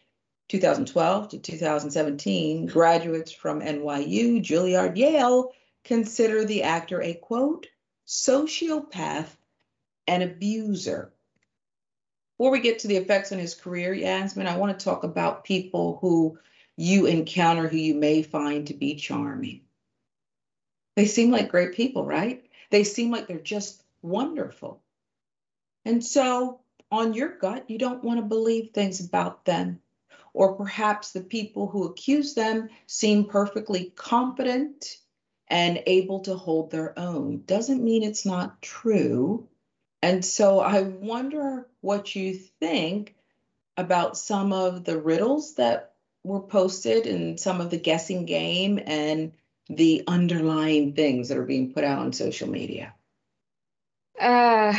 2012 to 2017, graduates from NYU, Juilliard, Yale, consider the actor a quote, sociopath and abuser. Before we get to the effects on his career, Yasmin, I want to talk about people who you encounter who you may find to be charming. They seem like great people, right? They seem like they're just wonderful. And so, on your gut, you don't want to believe things about them. Or perhaps the people who accuse them seem perfectly competent and able to hold their own. Doesn't mean it's not true. And so I wonder what you think about some of the riddles that were posted and some of the guessing game and the underlying things that are being put out on social media. Uh,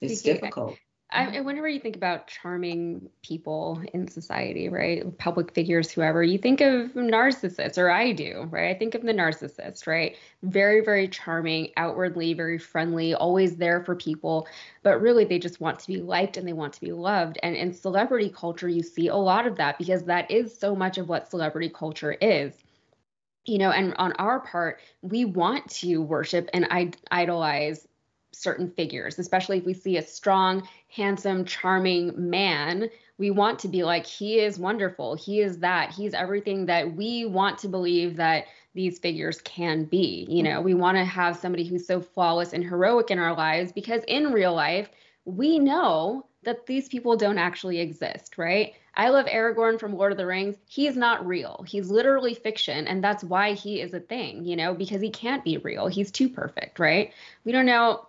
it's difficult. I, mm-hmm. whenever you think about charming people in society, right, public figures, whoever, you think of narcissists, or I do, right? I think of the narcissist, right? Very, very charming, outwardly very friendly, always there for people, but really they just want to be liked and they want to be loved. And in celebrity culture, you see a lot of that because that is so much of what celebrity culture is you know and on our part we want to worship and idolize certain figures, especially if we see a strong, handsome, charming man. We want to be like, he is wonderful. He is that. He's everything that we want to believe that these figures can be. You know, we want to have somebody who's so flawless and heroic in our lives because in real life, we know that these people don't actually exist, right? I love Aragorn from Lord of the Rings. He's not real. He's literally fiction. And that's why he is a thing, you know, because he can't be real. He's too perfect, right? We don't know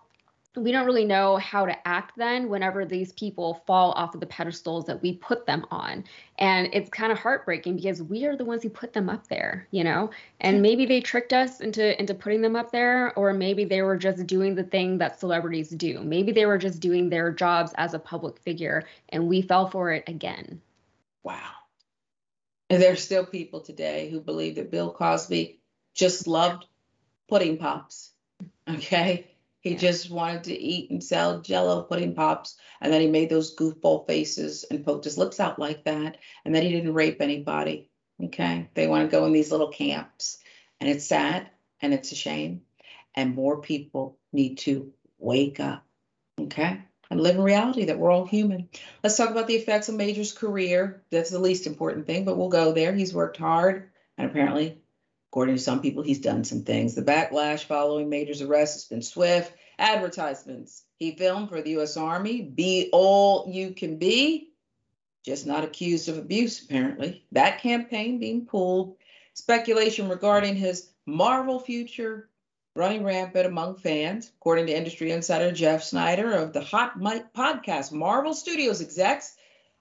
we don't really know how to act then whenever these people fall off of the pedestals that we put them on. And it's kind of heartbreaking because we are the ones who put them up there, you know? And maybe they tricked us into into putting them up there or maybe they were just doing the thing that celebrities do. Maybe they were just doing their jobs as a public figure and we fell for it again. Wow. And there's still people today who believe that Bill Cosby just loved pudding pops. Okay? He yeah. just wanted to eat and sell jello pudding pops. And then he made those goofball faces and poked his lips out like that. And then he didn't rape anybody. Okay. They want to go in these little camps. And it's sad and it's a shame. And more people need to wake up. Okay. And live in reality that we're all human. Let's talk about the effects of Major's career. That's the least important thing, but we'll go there. He's worked hard and apparently According to some people, he's done some things. The backlash following Major's arrest has been swift. Advertisements. He filmed for the U.S. Army. Be all you can be. Just not accused of abuse, apparently. That campaign being pulled. Speculation regarding his Marvel future running rampant among fans, according to industry insider Jeff Sneider of the Hot Mic podcast. Marvel Studios execs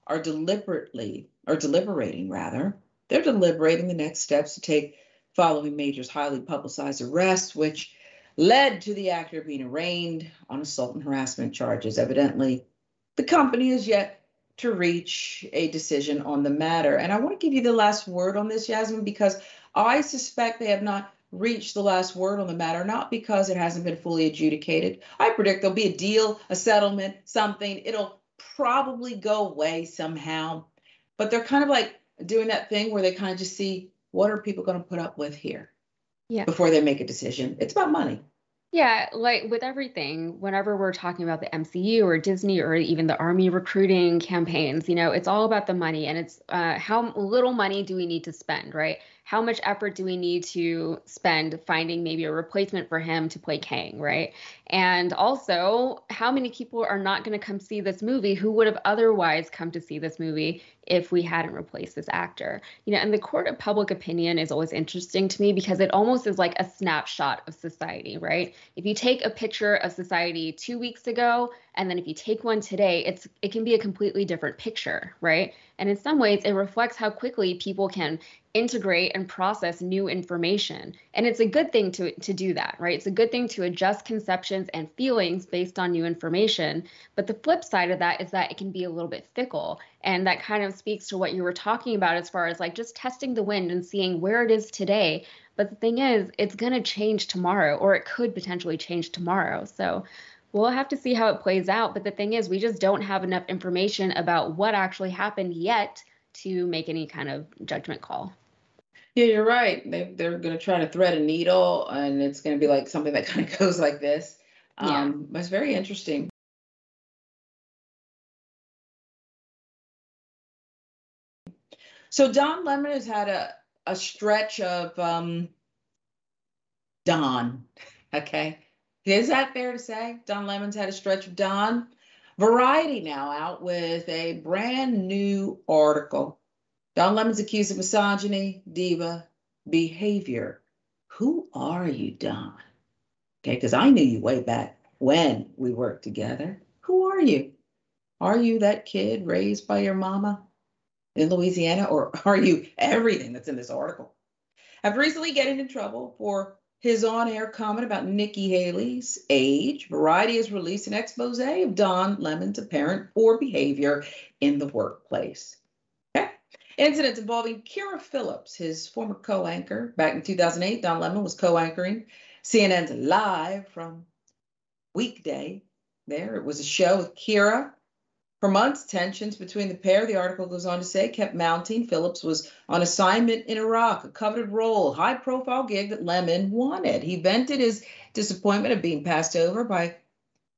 are deliberately, or deliberating rather, they're deliberating the next steps to take following Major's highly publicized arrest, which led to the actor being arraigned on assault and harassment charges. Evidently, the company has yet to reach a decision on the matter. And I want to give you the last word on this, Yasmin, because I suspect they have not reached the last word on the matter, not because it hasn't been fully adjudicated. I predict there'll be a deal, a settlement, something. It'll probably go away somehow. But they're kind of like doing that thing where they kind of just see what are people going to put up with here yeah. before they make a decision. It's about money. Yeah, like with everything, whenever we're talking about the MCU or Disney or even the army recruiting campaigns, you know, it's all about the money and it's uh, how little money do we need to spend, right? How much effort do we need to spend finding maybe a replacement for him to play Kang, right? And also, how many people are not going to come see this movie who would have otherwise come to see this movie if we hadn't replaced this actor? You know, and the court of public opinion is always interesting to me because it almost is like a snapshot of society, right? If you take a picture of society 2 weeks ago and then if you take one today, it's it can be a completely different picture, right? And in some ways, it reflects how quickly people can integrate and process new information. And it's a good thing to, to do that, right? It's a good thing to adjust conceptions and feelings based on new information. But the flip side of that is that it can be a little bit fickle. And that kind of speaks to what you were talking about as far as like just testing the wind and seeing where it is today. But the thing is, it's going to change tomorrow, or it could potentially change tomorrow. So we'll have to see how it plays out. But the thing is, we just don't have enough information about what actually happened yet to make any kind of judgment call. Yeah, you're right. They, they're going to try to thread a needle, and it's going to be like something that kind of goes like this. Yeah. Um, but it's very interesting. So Don Lemon has had a, a stretch of um, Don. Okay. Is that fair to say? Don Lemon's had a stretch of Don. Variety now out with a brand new article. Don Lemon's accused of misogyny, diva, behavior. Who are you, Don? Okay, because I knew you way back when we worked together. Who are you? Are you that kid raised by your mama in Louisiana, or are you everything that's in this article? I've recently getting in trouble for his on air comment about Nikki Haley's age. Variety has released an expose of Don Lemon's apparent poor behavior in the workplace. Incidents involving Kyra Phillips, his former co anchor. Back in 2008, Don Lemon was co anchoring CNN's Live from Weekday. There, it was a show with Kyra for months, tensions between the pair, the article goes on to say, kept mounting. Phillips was on assignment in Iraq, a coveted role, high profile gig that Lemon wanted. He vented his disappointment of being passed over by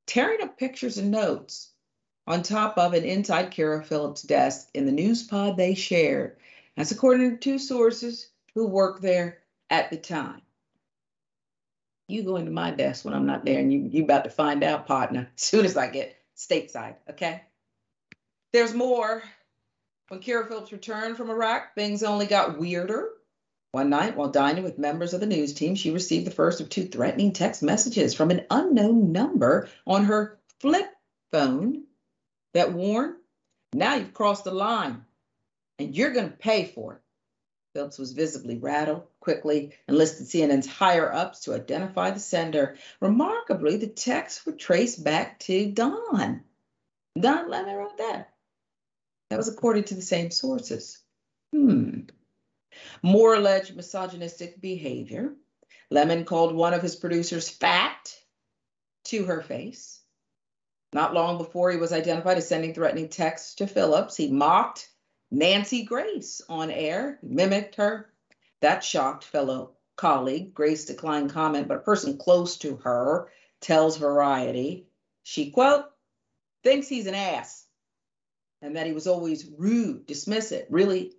tearing up pictures and notes on top of and inside Kyra Phillips' desk in the news pod they shared. That's according to two sources who worked there at the time. You go into my desk when I'm not there, and you you about to find out, partner, as soon as I get stateside, okay? There's more. When Kyra Phillips returned from Iraq, things only got weirder. One night, while dining with members of the news team, she received the first of two threatening text messages from an unknown number on her flip phone that warned, Now you've crossed the line and you're going to pay for it. Phillips was visibly rattled, quickly enlisted CNN's higher ups to identify the sender. Remarkably, the texts were traced back to Don. Don Lemon wrote that. That was according to the same sources. Hmm. More alleged misogynistic behavior. Lemon called one of his producers fat to her face. Not long before he was identified as sending threatening texts to Phillips, he mocked Nancy Grace on air, mimicked her. That shocked fellow colleague. Grace declined comment, but a person close to her tells Variety she, quote, thinks he's an ass and that he was always rude, dismissive, really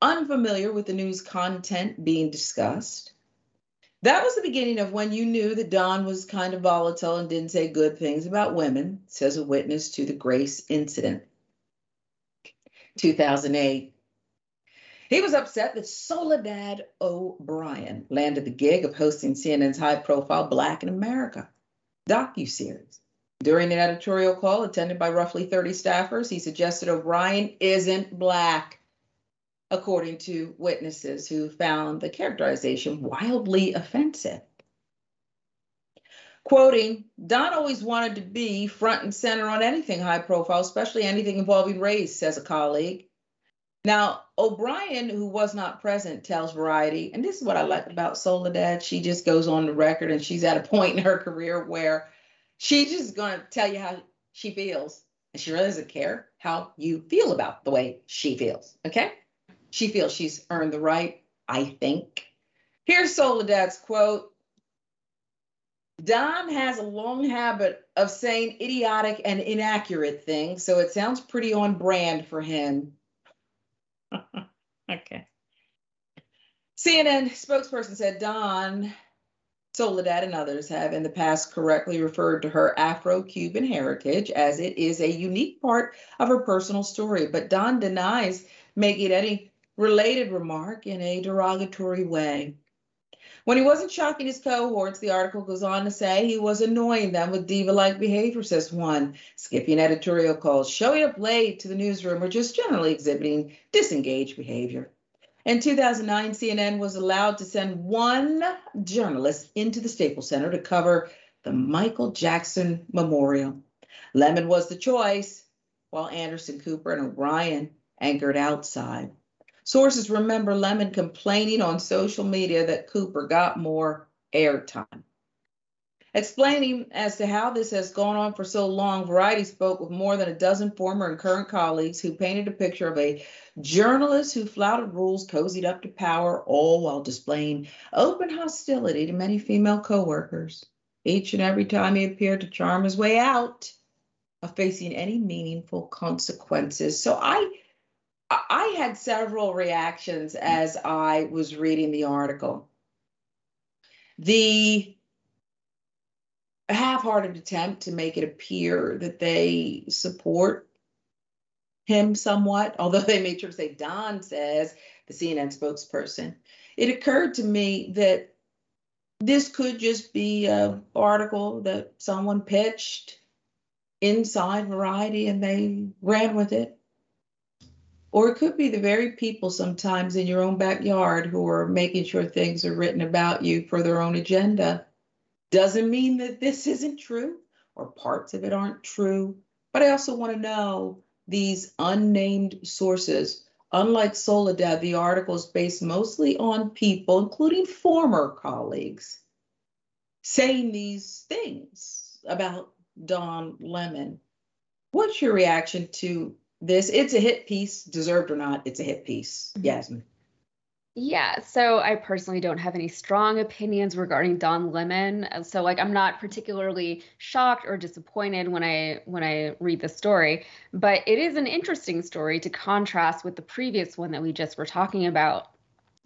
unfamiliar with the news content being discussed. That was the beginning of when you knew that Don was kind of volatile and didn't say good things about women, says a witness to the Grace incident. 2008. He was upset that Soledad O'Brien landed the gig of hosting CNN's high profile Black in America docu-series. During an editorial call attended by roughly 30 staffers, he suggested O'Brien isn't black, according to witnesses who found the characterization wildly offensive. Quoting, Don always wanted to be front and center on anything high profile, especially anything involving race, says a colleague. Now, O'Brien, who was not present, tells Variety, and this is what I like about Soledad. She just goes on the record and she's at a point in her career where She's just going to tell you how she feels. And she really doesn't care how you feel about the way she feels. Okay. she feels she's earned the right, I think. Here's Soledad's quote Don has a long habit of saying idiotic and inaccurate things, so it sounds pretty on brand for him. okay. CNN spokesperson said Don Soledad and others have in the past correctly referred to her Afro Cuban heritage as it is a unique part of her personal story, but Don denies making any related remark in a derogatory way. When he wasn't shocking his cohorts, the article goes on to say he was annoying them with diva like behavior, says one. Skipping editorial calls, showing up late to the newsroom, or just generally exhibiting disengaged behavior. In 2009, CNN was allowed to send one journalist into the Staples Center to cover the Michael Jackson Memorial. Lemon was the choice, while Anderson Cooper and O'Brien anchored outside. Sources remember Lemon complaining on social media that Cooper got more airtime. Explaining as to how this has gone on for so long, Variety spoke with more than a dozen former and current colleagues who painted a picture of a journalist who flouted rules, cozied up to power, all while displaying open hostility to many female coworkers. Each and every time he appeared to charm his way out of facing any meaningful consequences. So I I had several reactions as I was reading the article. The half hearted attempt to make it appear that they support him somewhat, although they made sure to say Don says, the CNN spokesperson. It occurred to me that this could just be an article that someone pitched inside Variety and they ran with it. Or it could be the very people sometimes in your own backyard who are making sure things are written about you for their own agenda. Doesn't mean that this isn't true or parts of it aren't true. But I also want to know these unnamed sources. Unlike Soledad, the article is based mostly on people, including former colleagues, saying these things about Don Lemon. What's your reaction to this it's a hit piece deserved or not it's a hit piece mm-hmm. yasmin yeah, so I personally don't have any strong opinions regarding Don Lemon. Uh, so like I'm not particularly shocked or disappointed when I when I read the story, but it is an interesting story to contrast with the previous one that we just were talking about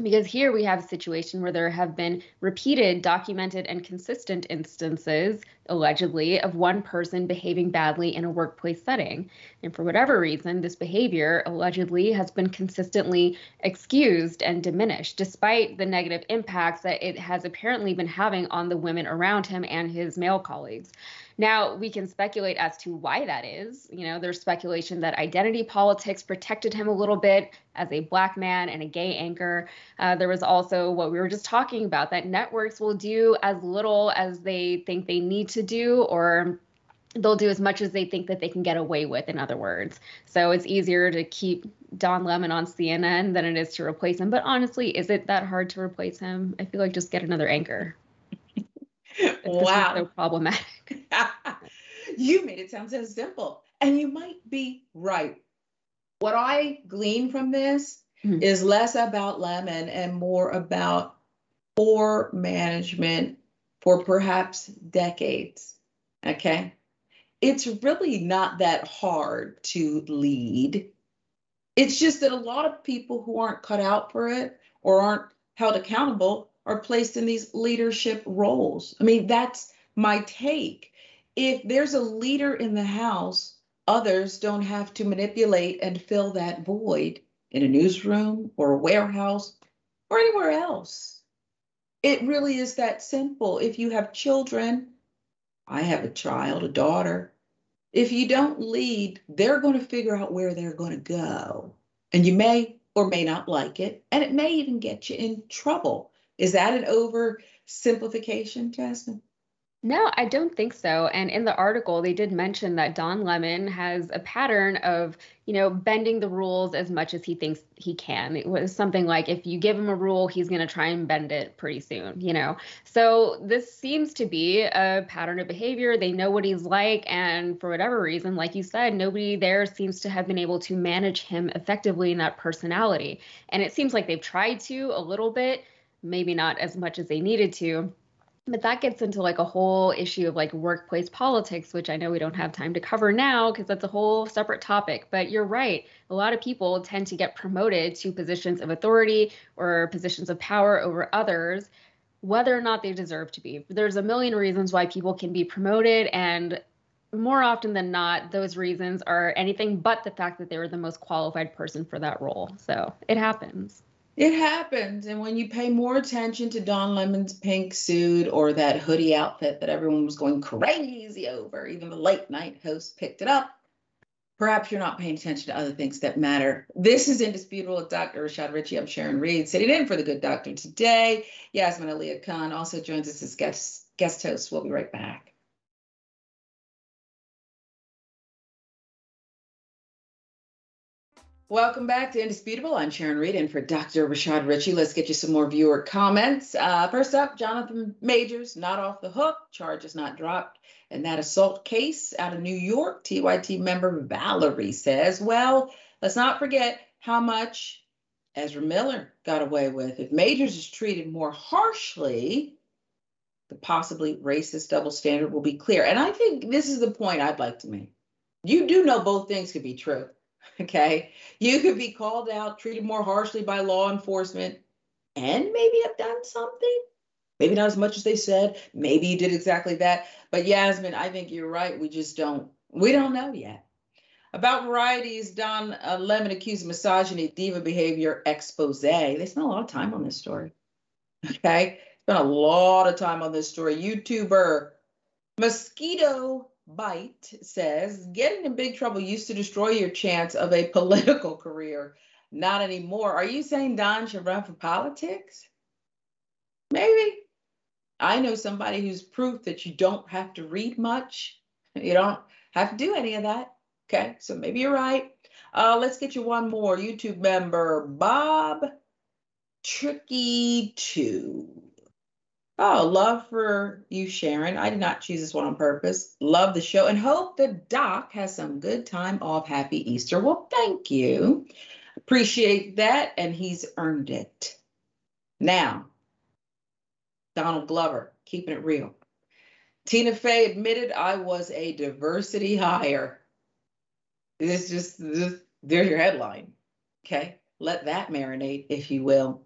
because here we have a situation where there have been repeated, documented, and consistent instances, allegedly, of one person behaving badly in a workplace setting. And for whatever reason, this behavior allegedly has been consistently excused and diminished, despite the negative impacts that it has apparently been having on the women around him and his male colleagues. Now, we can speculate as to why that is. You know, there's speculation that identity politics protected him a little bit as a black man and a gay anchor. Uh, there was also what we were just talking about that networks will do as little as they think they need to do or they'll do as much as they think that they can get away with in other words. So it's easier to keep don lemon on cnn than it is to replace him. But honestly is it that hard to replace him? I feel like just get another anchor. Wow so problematic. You made it sound so simple. And you might be right. What i glean from this mm-hmm. is less about lemon and more about poor management for perhaps decades okay it's really not that hard to lead it's just that a lot of people who aren't cut out for it or aren't held accountable are placed in these leadership roles. I mean, that's my take. If there's a leader in the house, others don't have to manipulate and fill that void in a newsroom or a warehouse or anywhere else. It really is that simple. If you have children, I have a child, a daughter. If you don't lead, they're going to figure out where they're going to go. And you may or may not like it. And it may even get you in trouble. Is that an oversimplification, Jasmine? No, I don't think so. And in the article, they did mention that Don Lemon has a pattern of, you know, bending the rules as much as he thinks he can. It was something like if you give him a rule, he's going to try and bend it pretty soon, you know. So this seems to be a pattern of behavior. They know what he's like. And for whatever reason, like you said, nobody there seems to have been able to manage him effectively in that personality. And it seems like they've tried to a little bit, maybe not as much as they needed to but that gets into like a whole issue of like workplace politics which i know we don't have time to cover now because that's a whole separate topic. But you're right. A lot of people tend to get promoted to positions of authority or positions of power over others whether or not they deserve to be. There's a million reasons why people can be promoted and more often than not those reasons are anything but the fact that they were the most qualified person for that role. So it happens it happens. And when you pay more attention to Don Lemon's pink suit or that hoodie outfit that everyone was going crazy over, even the late night host picked it up, perhaps you're not paying attention to other things that matter. This is Indisputable with Dr. Rashad Richey. I'm Sharon Reed, sitting in for the good doctor today. Yasmin Aliya Khan also joins us as guest, guest host. We'll be right back. Welcome back to Indisputable. I'm Sharon Reed and for Dr. Rashad Richey, Let's get you some more viewer comments. Uh, first up, Jonathan Majors, not off the hook, charges not dropped. And that assault case out of New York, TYT member Valerie says, well, let's not forget how much Ezra Miller got away with. If Majors is treated more harshly, the possibly racist double standard will be clear. And I think this is the point I'd like to make. You do know both things could be true. Okay. You could be called out, treated more harshly by law enforcement, and maybe have done something. Maybe not as much as they said. Maybe you did exactly that. But Yasmin, I think you're right. We just don't, we don't know yet. About Variety's, Don uh, Lemon accused misogyny, diva behavior expose. They spent a lot of time on this story. Okay. Spent a lot of time on this story. YouTuber Mosquito Bite says getting in big trouble used to destroy your chance of a political career. Not anymore. Are you saying Don should run for politics? Maybe. I know somebody who's proof that you don't have to read much. You don't have to do any of that. Okay, so maybe you're right. Uh, let's get you one more. YouTube member, Bob Tricky2. Oh, love for you, Sharon. I did not choose this one on purpose. Love the show and hope the doc has some good time off. Happy Easter. Well, thank you. Appreciate that. And he's earned it. Now, Donald Glover, keeping it real. Tina Fey admitted I was a diversity hire. This just, this, there's your headline. Okay. Let that marinate, if you will.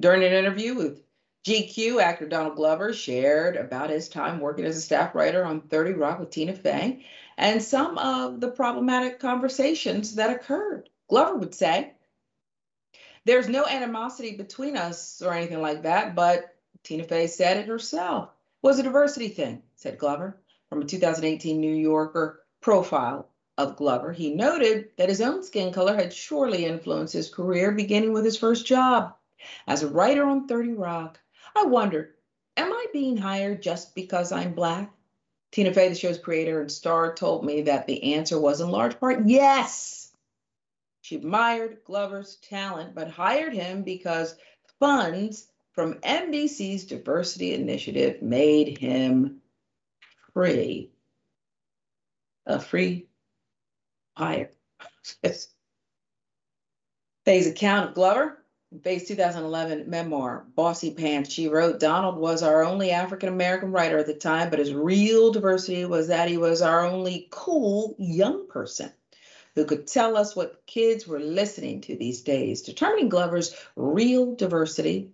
During an interview with GQ actor Donald Glover shared about his time working as a staff writer on 30 Rock with Tina Fey and some of the problematic conversations that occurred. Glover would say, There's no animosity between us or anything like that, but Tina Fey said it herself. It was a diversity thing, said Glover, from a 2018 New Yorker profile of Glover. He noted that his own skin color had surely influenced his career, beginning with his first job as a writer on 30 Rock. I wondered, am I being hired just because I'm Black? Tina Fey, the show's creator and star, told me that the answer was in large part yes. She admired Glover's talent, but hired him because funds from NBC's diversity initiative made him free. A free hire. Fey's account of Glover Fey's 2011 memoir, Bossypants, she wrote Donald was our only African American writer at the time, but his real diversity was that he was our only cool young person who could tell us what kids were listening to these days. Determining Glover's real diversity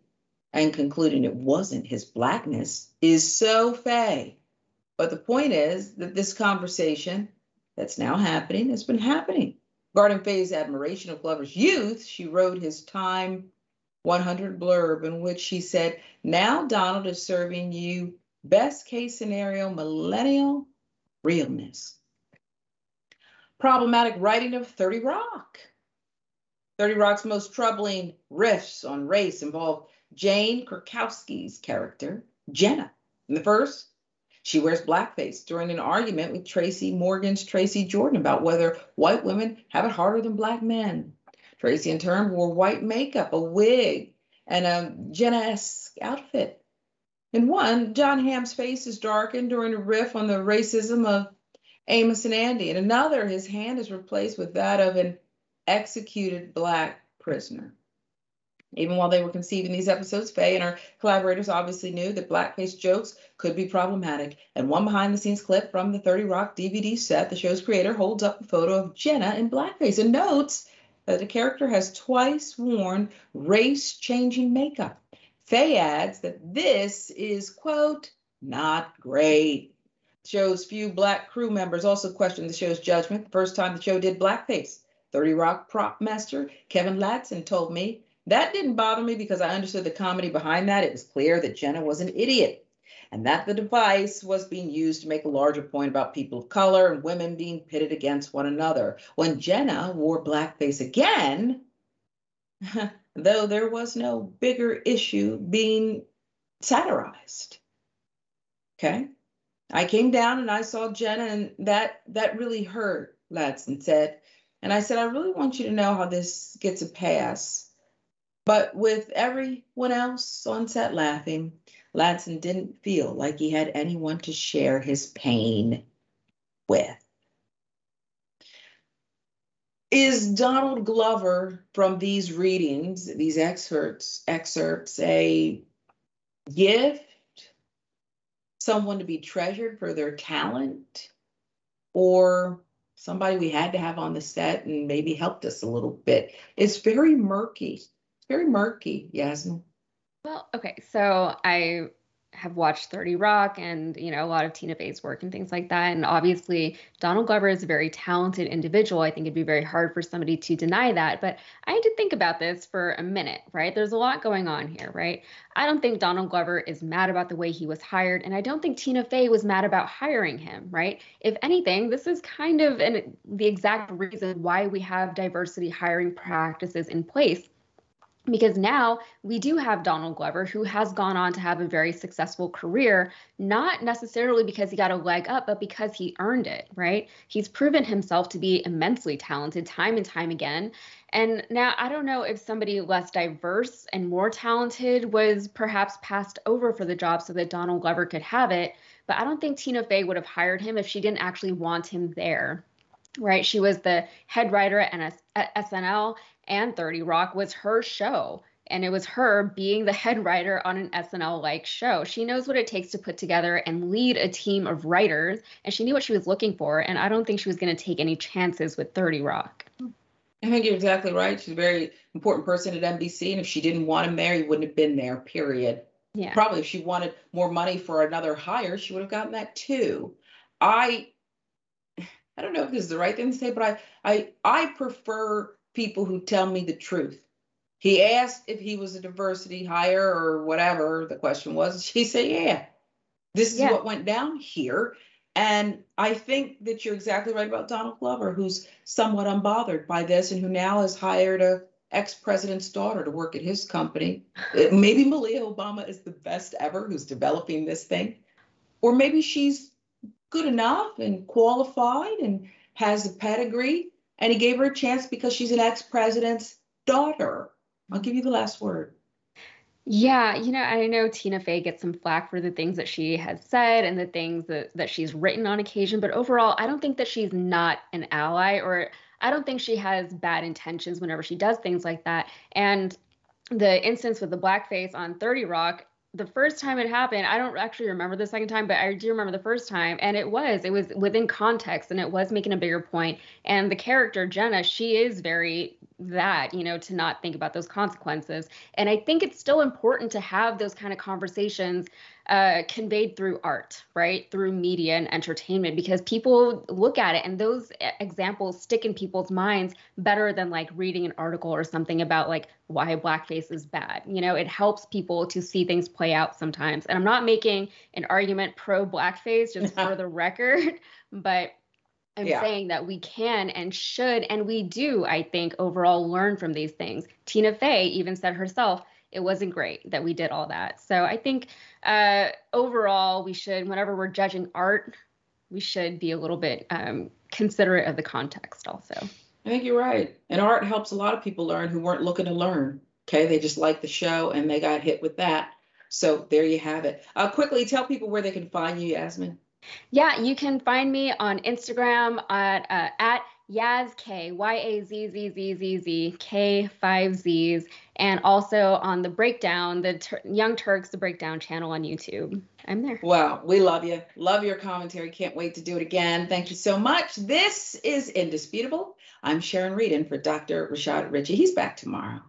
and concluding it wasn't his blackness is so Fey. But the point is that this conversation that's now happening has been happening Regarding Fey's admiration of Glover's youth, she wrote his Time 100 blurb in which she said, Now Donald is serving you best case scenario millennial realness. Problematic writing of 30 Rock. 30 Rock's most troubling riffs on race involve Jane Krakowski's character, Jenna. In the first, She wears blackface during an argument with Tracy Morgan's Tracy Jordan about whether white women have it harder than black men. Tracy, in turn, wore white makeup, a wig, and a Jenna-esque outfit. In one, Jon Hamm's face is darkened during a riff on the racism of Amos and Andy. In another, his hand is replaced with that of an executed black prisoner. Even while they were conceiving these episodes, Fey and her collaborators obviously knew that blackface jokes could be problematic. And one behind the scenes clip from the 30 Rock DVD set, the show's creator holds up a photo of Jenna in blackface and notes that the character has twice worn race changing makeup. Fey adds that this is, quote, not great. The show's few black crew members also questioned the show's judgment the first time the show did blackface. 30 Rock prop master Kevin Ladson told me that didn't bother me because I understood the comedy behind that. It was clear that Jenna was an idiot and that the device was being used to make a larger point about people of color and women being pitted against one another. When Jenna wore blackface again, though there was no bigger issue being satirized. Okay. I came down and I saw Jenna, and that that really hurt, Ladson said. And I said, I really want you to know how this gets a pass but with everyone else on set laughing, Ladson didn't feel like he had anyone to share his pain with. Is Donald Glover from these readings, these excerpts, excerpts, a gift, someone to be treasured for their talent, or somebody we had to have on the set and maybe helped us a little bit? It's very murky very murky, Yasmin. Well, okay, so I have watched 30 Rock and, you know, a lot of Tina Fey's work and things like that. And obviously, Donald Glover is a very talented individual. I think it'd be very hard for somebody to deny that. But I had to think about this for a minute, right? There's a lot going on here, right? I don't think Donald Glover is mad about the way he was hired. And I don't think Tina Fey was mad about hiring him, right? If anything, this is kind of an, the exact reason why we have diversity hiring practices in place because now we do have Donald Glover, who has gone on to have a very successful career, not necessarily because he got a leg up, but because he earned it, right? He's proven himself to be immensely talented time and time again. And now I don't know if somebody less diverse and more talented was perhaps passed over for the job so that Donald Glover could have it, but I don't think Tina Fey would have hired him if she didn't actually want him there right? She was the head writer at, at SNL, and 30 Rock was her show. And it was her being the head writer on an SNL like show. She knows what it takes to put together and lead a team of writers, and she knew what she was looking for. And I don't think she was going to take any chances with 30 Rock. I think you're exactly right. She's a very important person at NBC, and if she didn't want to marry, wouldn't have been there. Period. Yeah. Probably if she wanted more money for another hire, she would have gotten that too. I I don't know if this is the right thing to say, but I I I prefer people who tell me the truth. He asked if he was a diversity hire or whatever the question was. She said, Yeah, this is yeah. what went down here. And I think that you're exactly right about Donald Glover, who's somewhat unbothered by this and who now has hired a ex-president's daughter to work at his company. Uh, maybe Malia Obama is the best ever who's developing this thing. Or maybe she's good enough and qualified and has a pedigree and he gave her a chance because she's an ex-president's daughter. I'll give you the last word. Yeah, you know, I know Tina Fey gets some flack for the things that she has said and the things that, that she's written on occasion, but overall, I don't think that she's not an ally or I don't think she has bad intentions whenever she does things like that. And the instance with the blackface on 30 Rock, the first time it happened, I don't actually remember the second time, but I do remember the first time. And it was, it was within context and it was making a bigger point. And the character, Jenna, she is very that, you know, to not think about those consequences. And I think it's still important to have those kind of conversations uh, conveyed through art, right? Through media and entertainment, because people look at it and those examples stick in people's minds better than like reading an article or something about like why blackface is bad. You know, it helps people to see things play out sometimes. And I'm not making an argument pro blackface just for the record, but I'm yeah. saying that we can and should, and we do, I think, overall learn from these things. Tina Fey even said herself, it wasn't great that we did all that. So I think uh, overall, we should, whenever we're judging art, we should be a little bit um, considerate of the context also. I think you're right. And art helps a lot of people learn who weren't looking to learn. Okay, they just liked the show and they got hit with that. So there you have it. Uh, quickly tell people where they can find you, Yasmin. Yeah, you can find me on Instagram at uh, at Yaz K Y A Z Z Z Z Z K five Z's, and also on the Breakdown, the Tur- Young Turks, the Breakdown channel on YouTube. I'm there. Wow, we love you. Love your commentary. Can't wait to do it again. Thank you so much. This is Indisputable. I'm Sharon Reed, and for Dr. Rashad Richey. He's back tomorrow.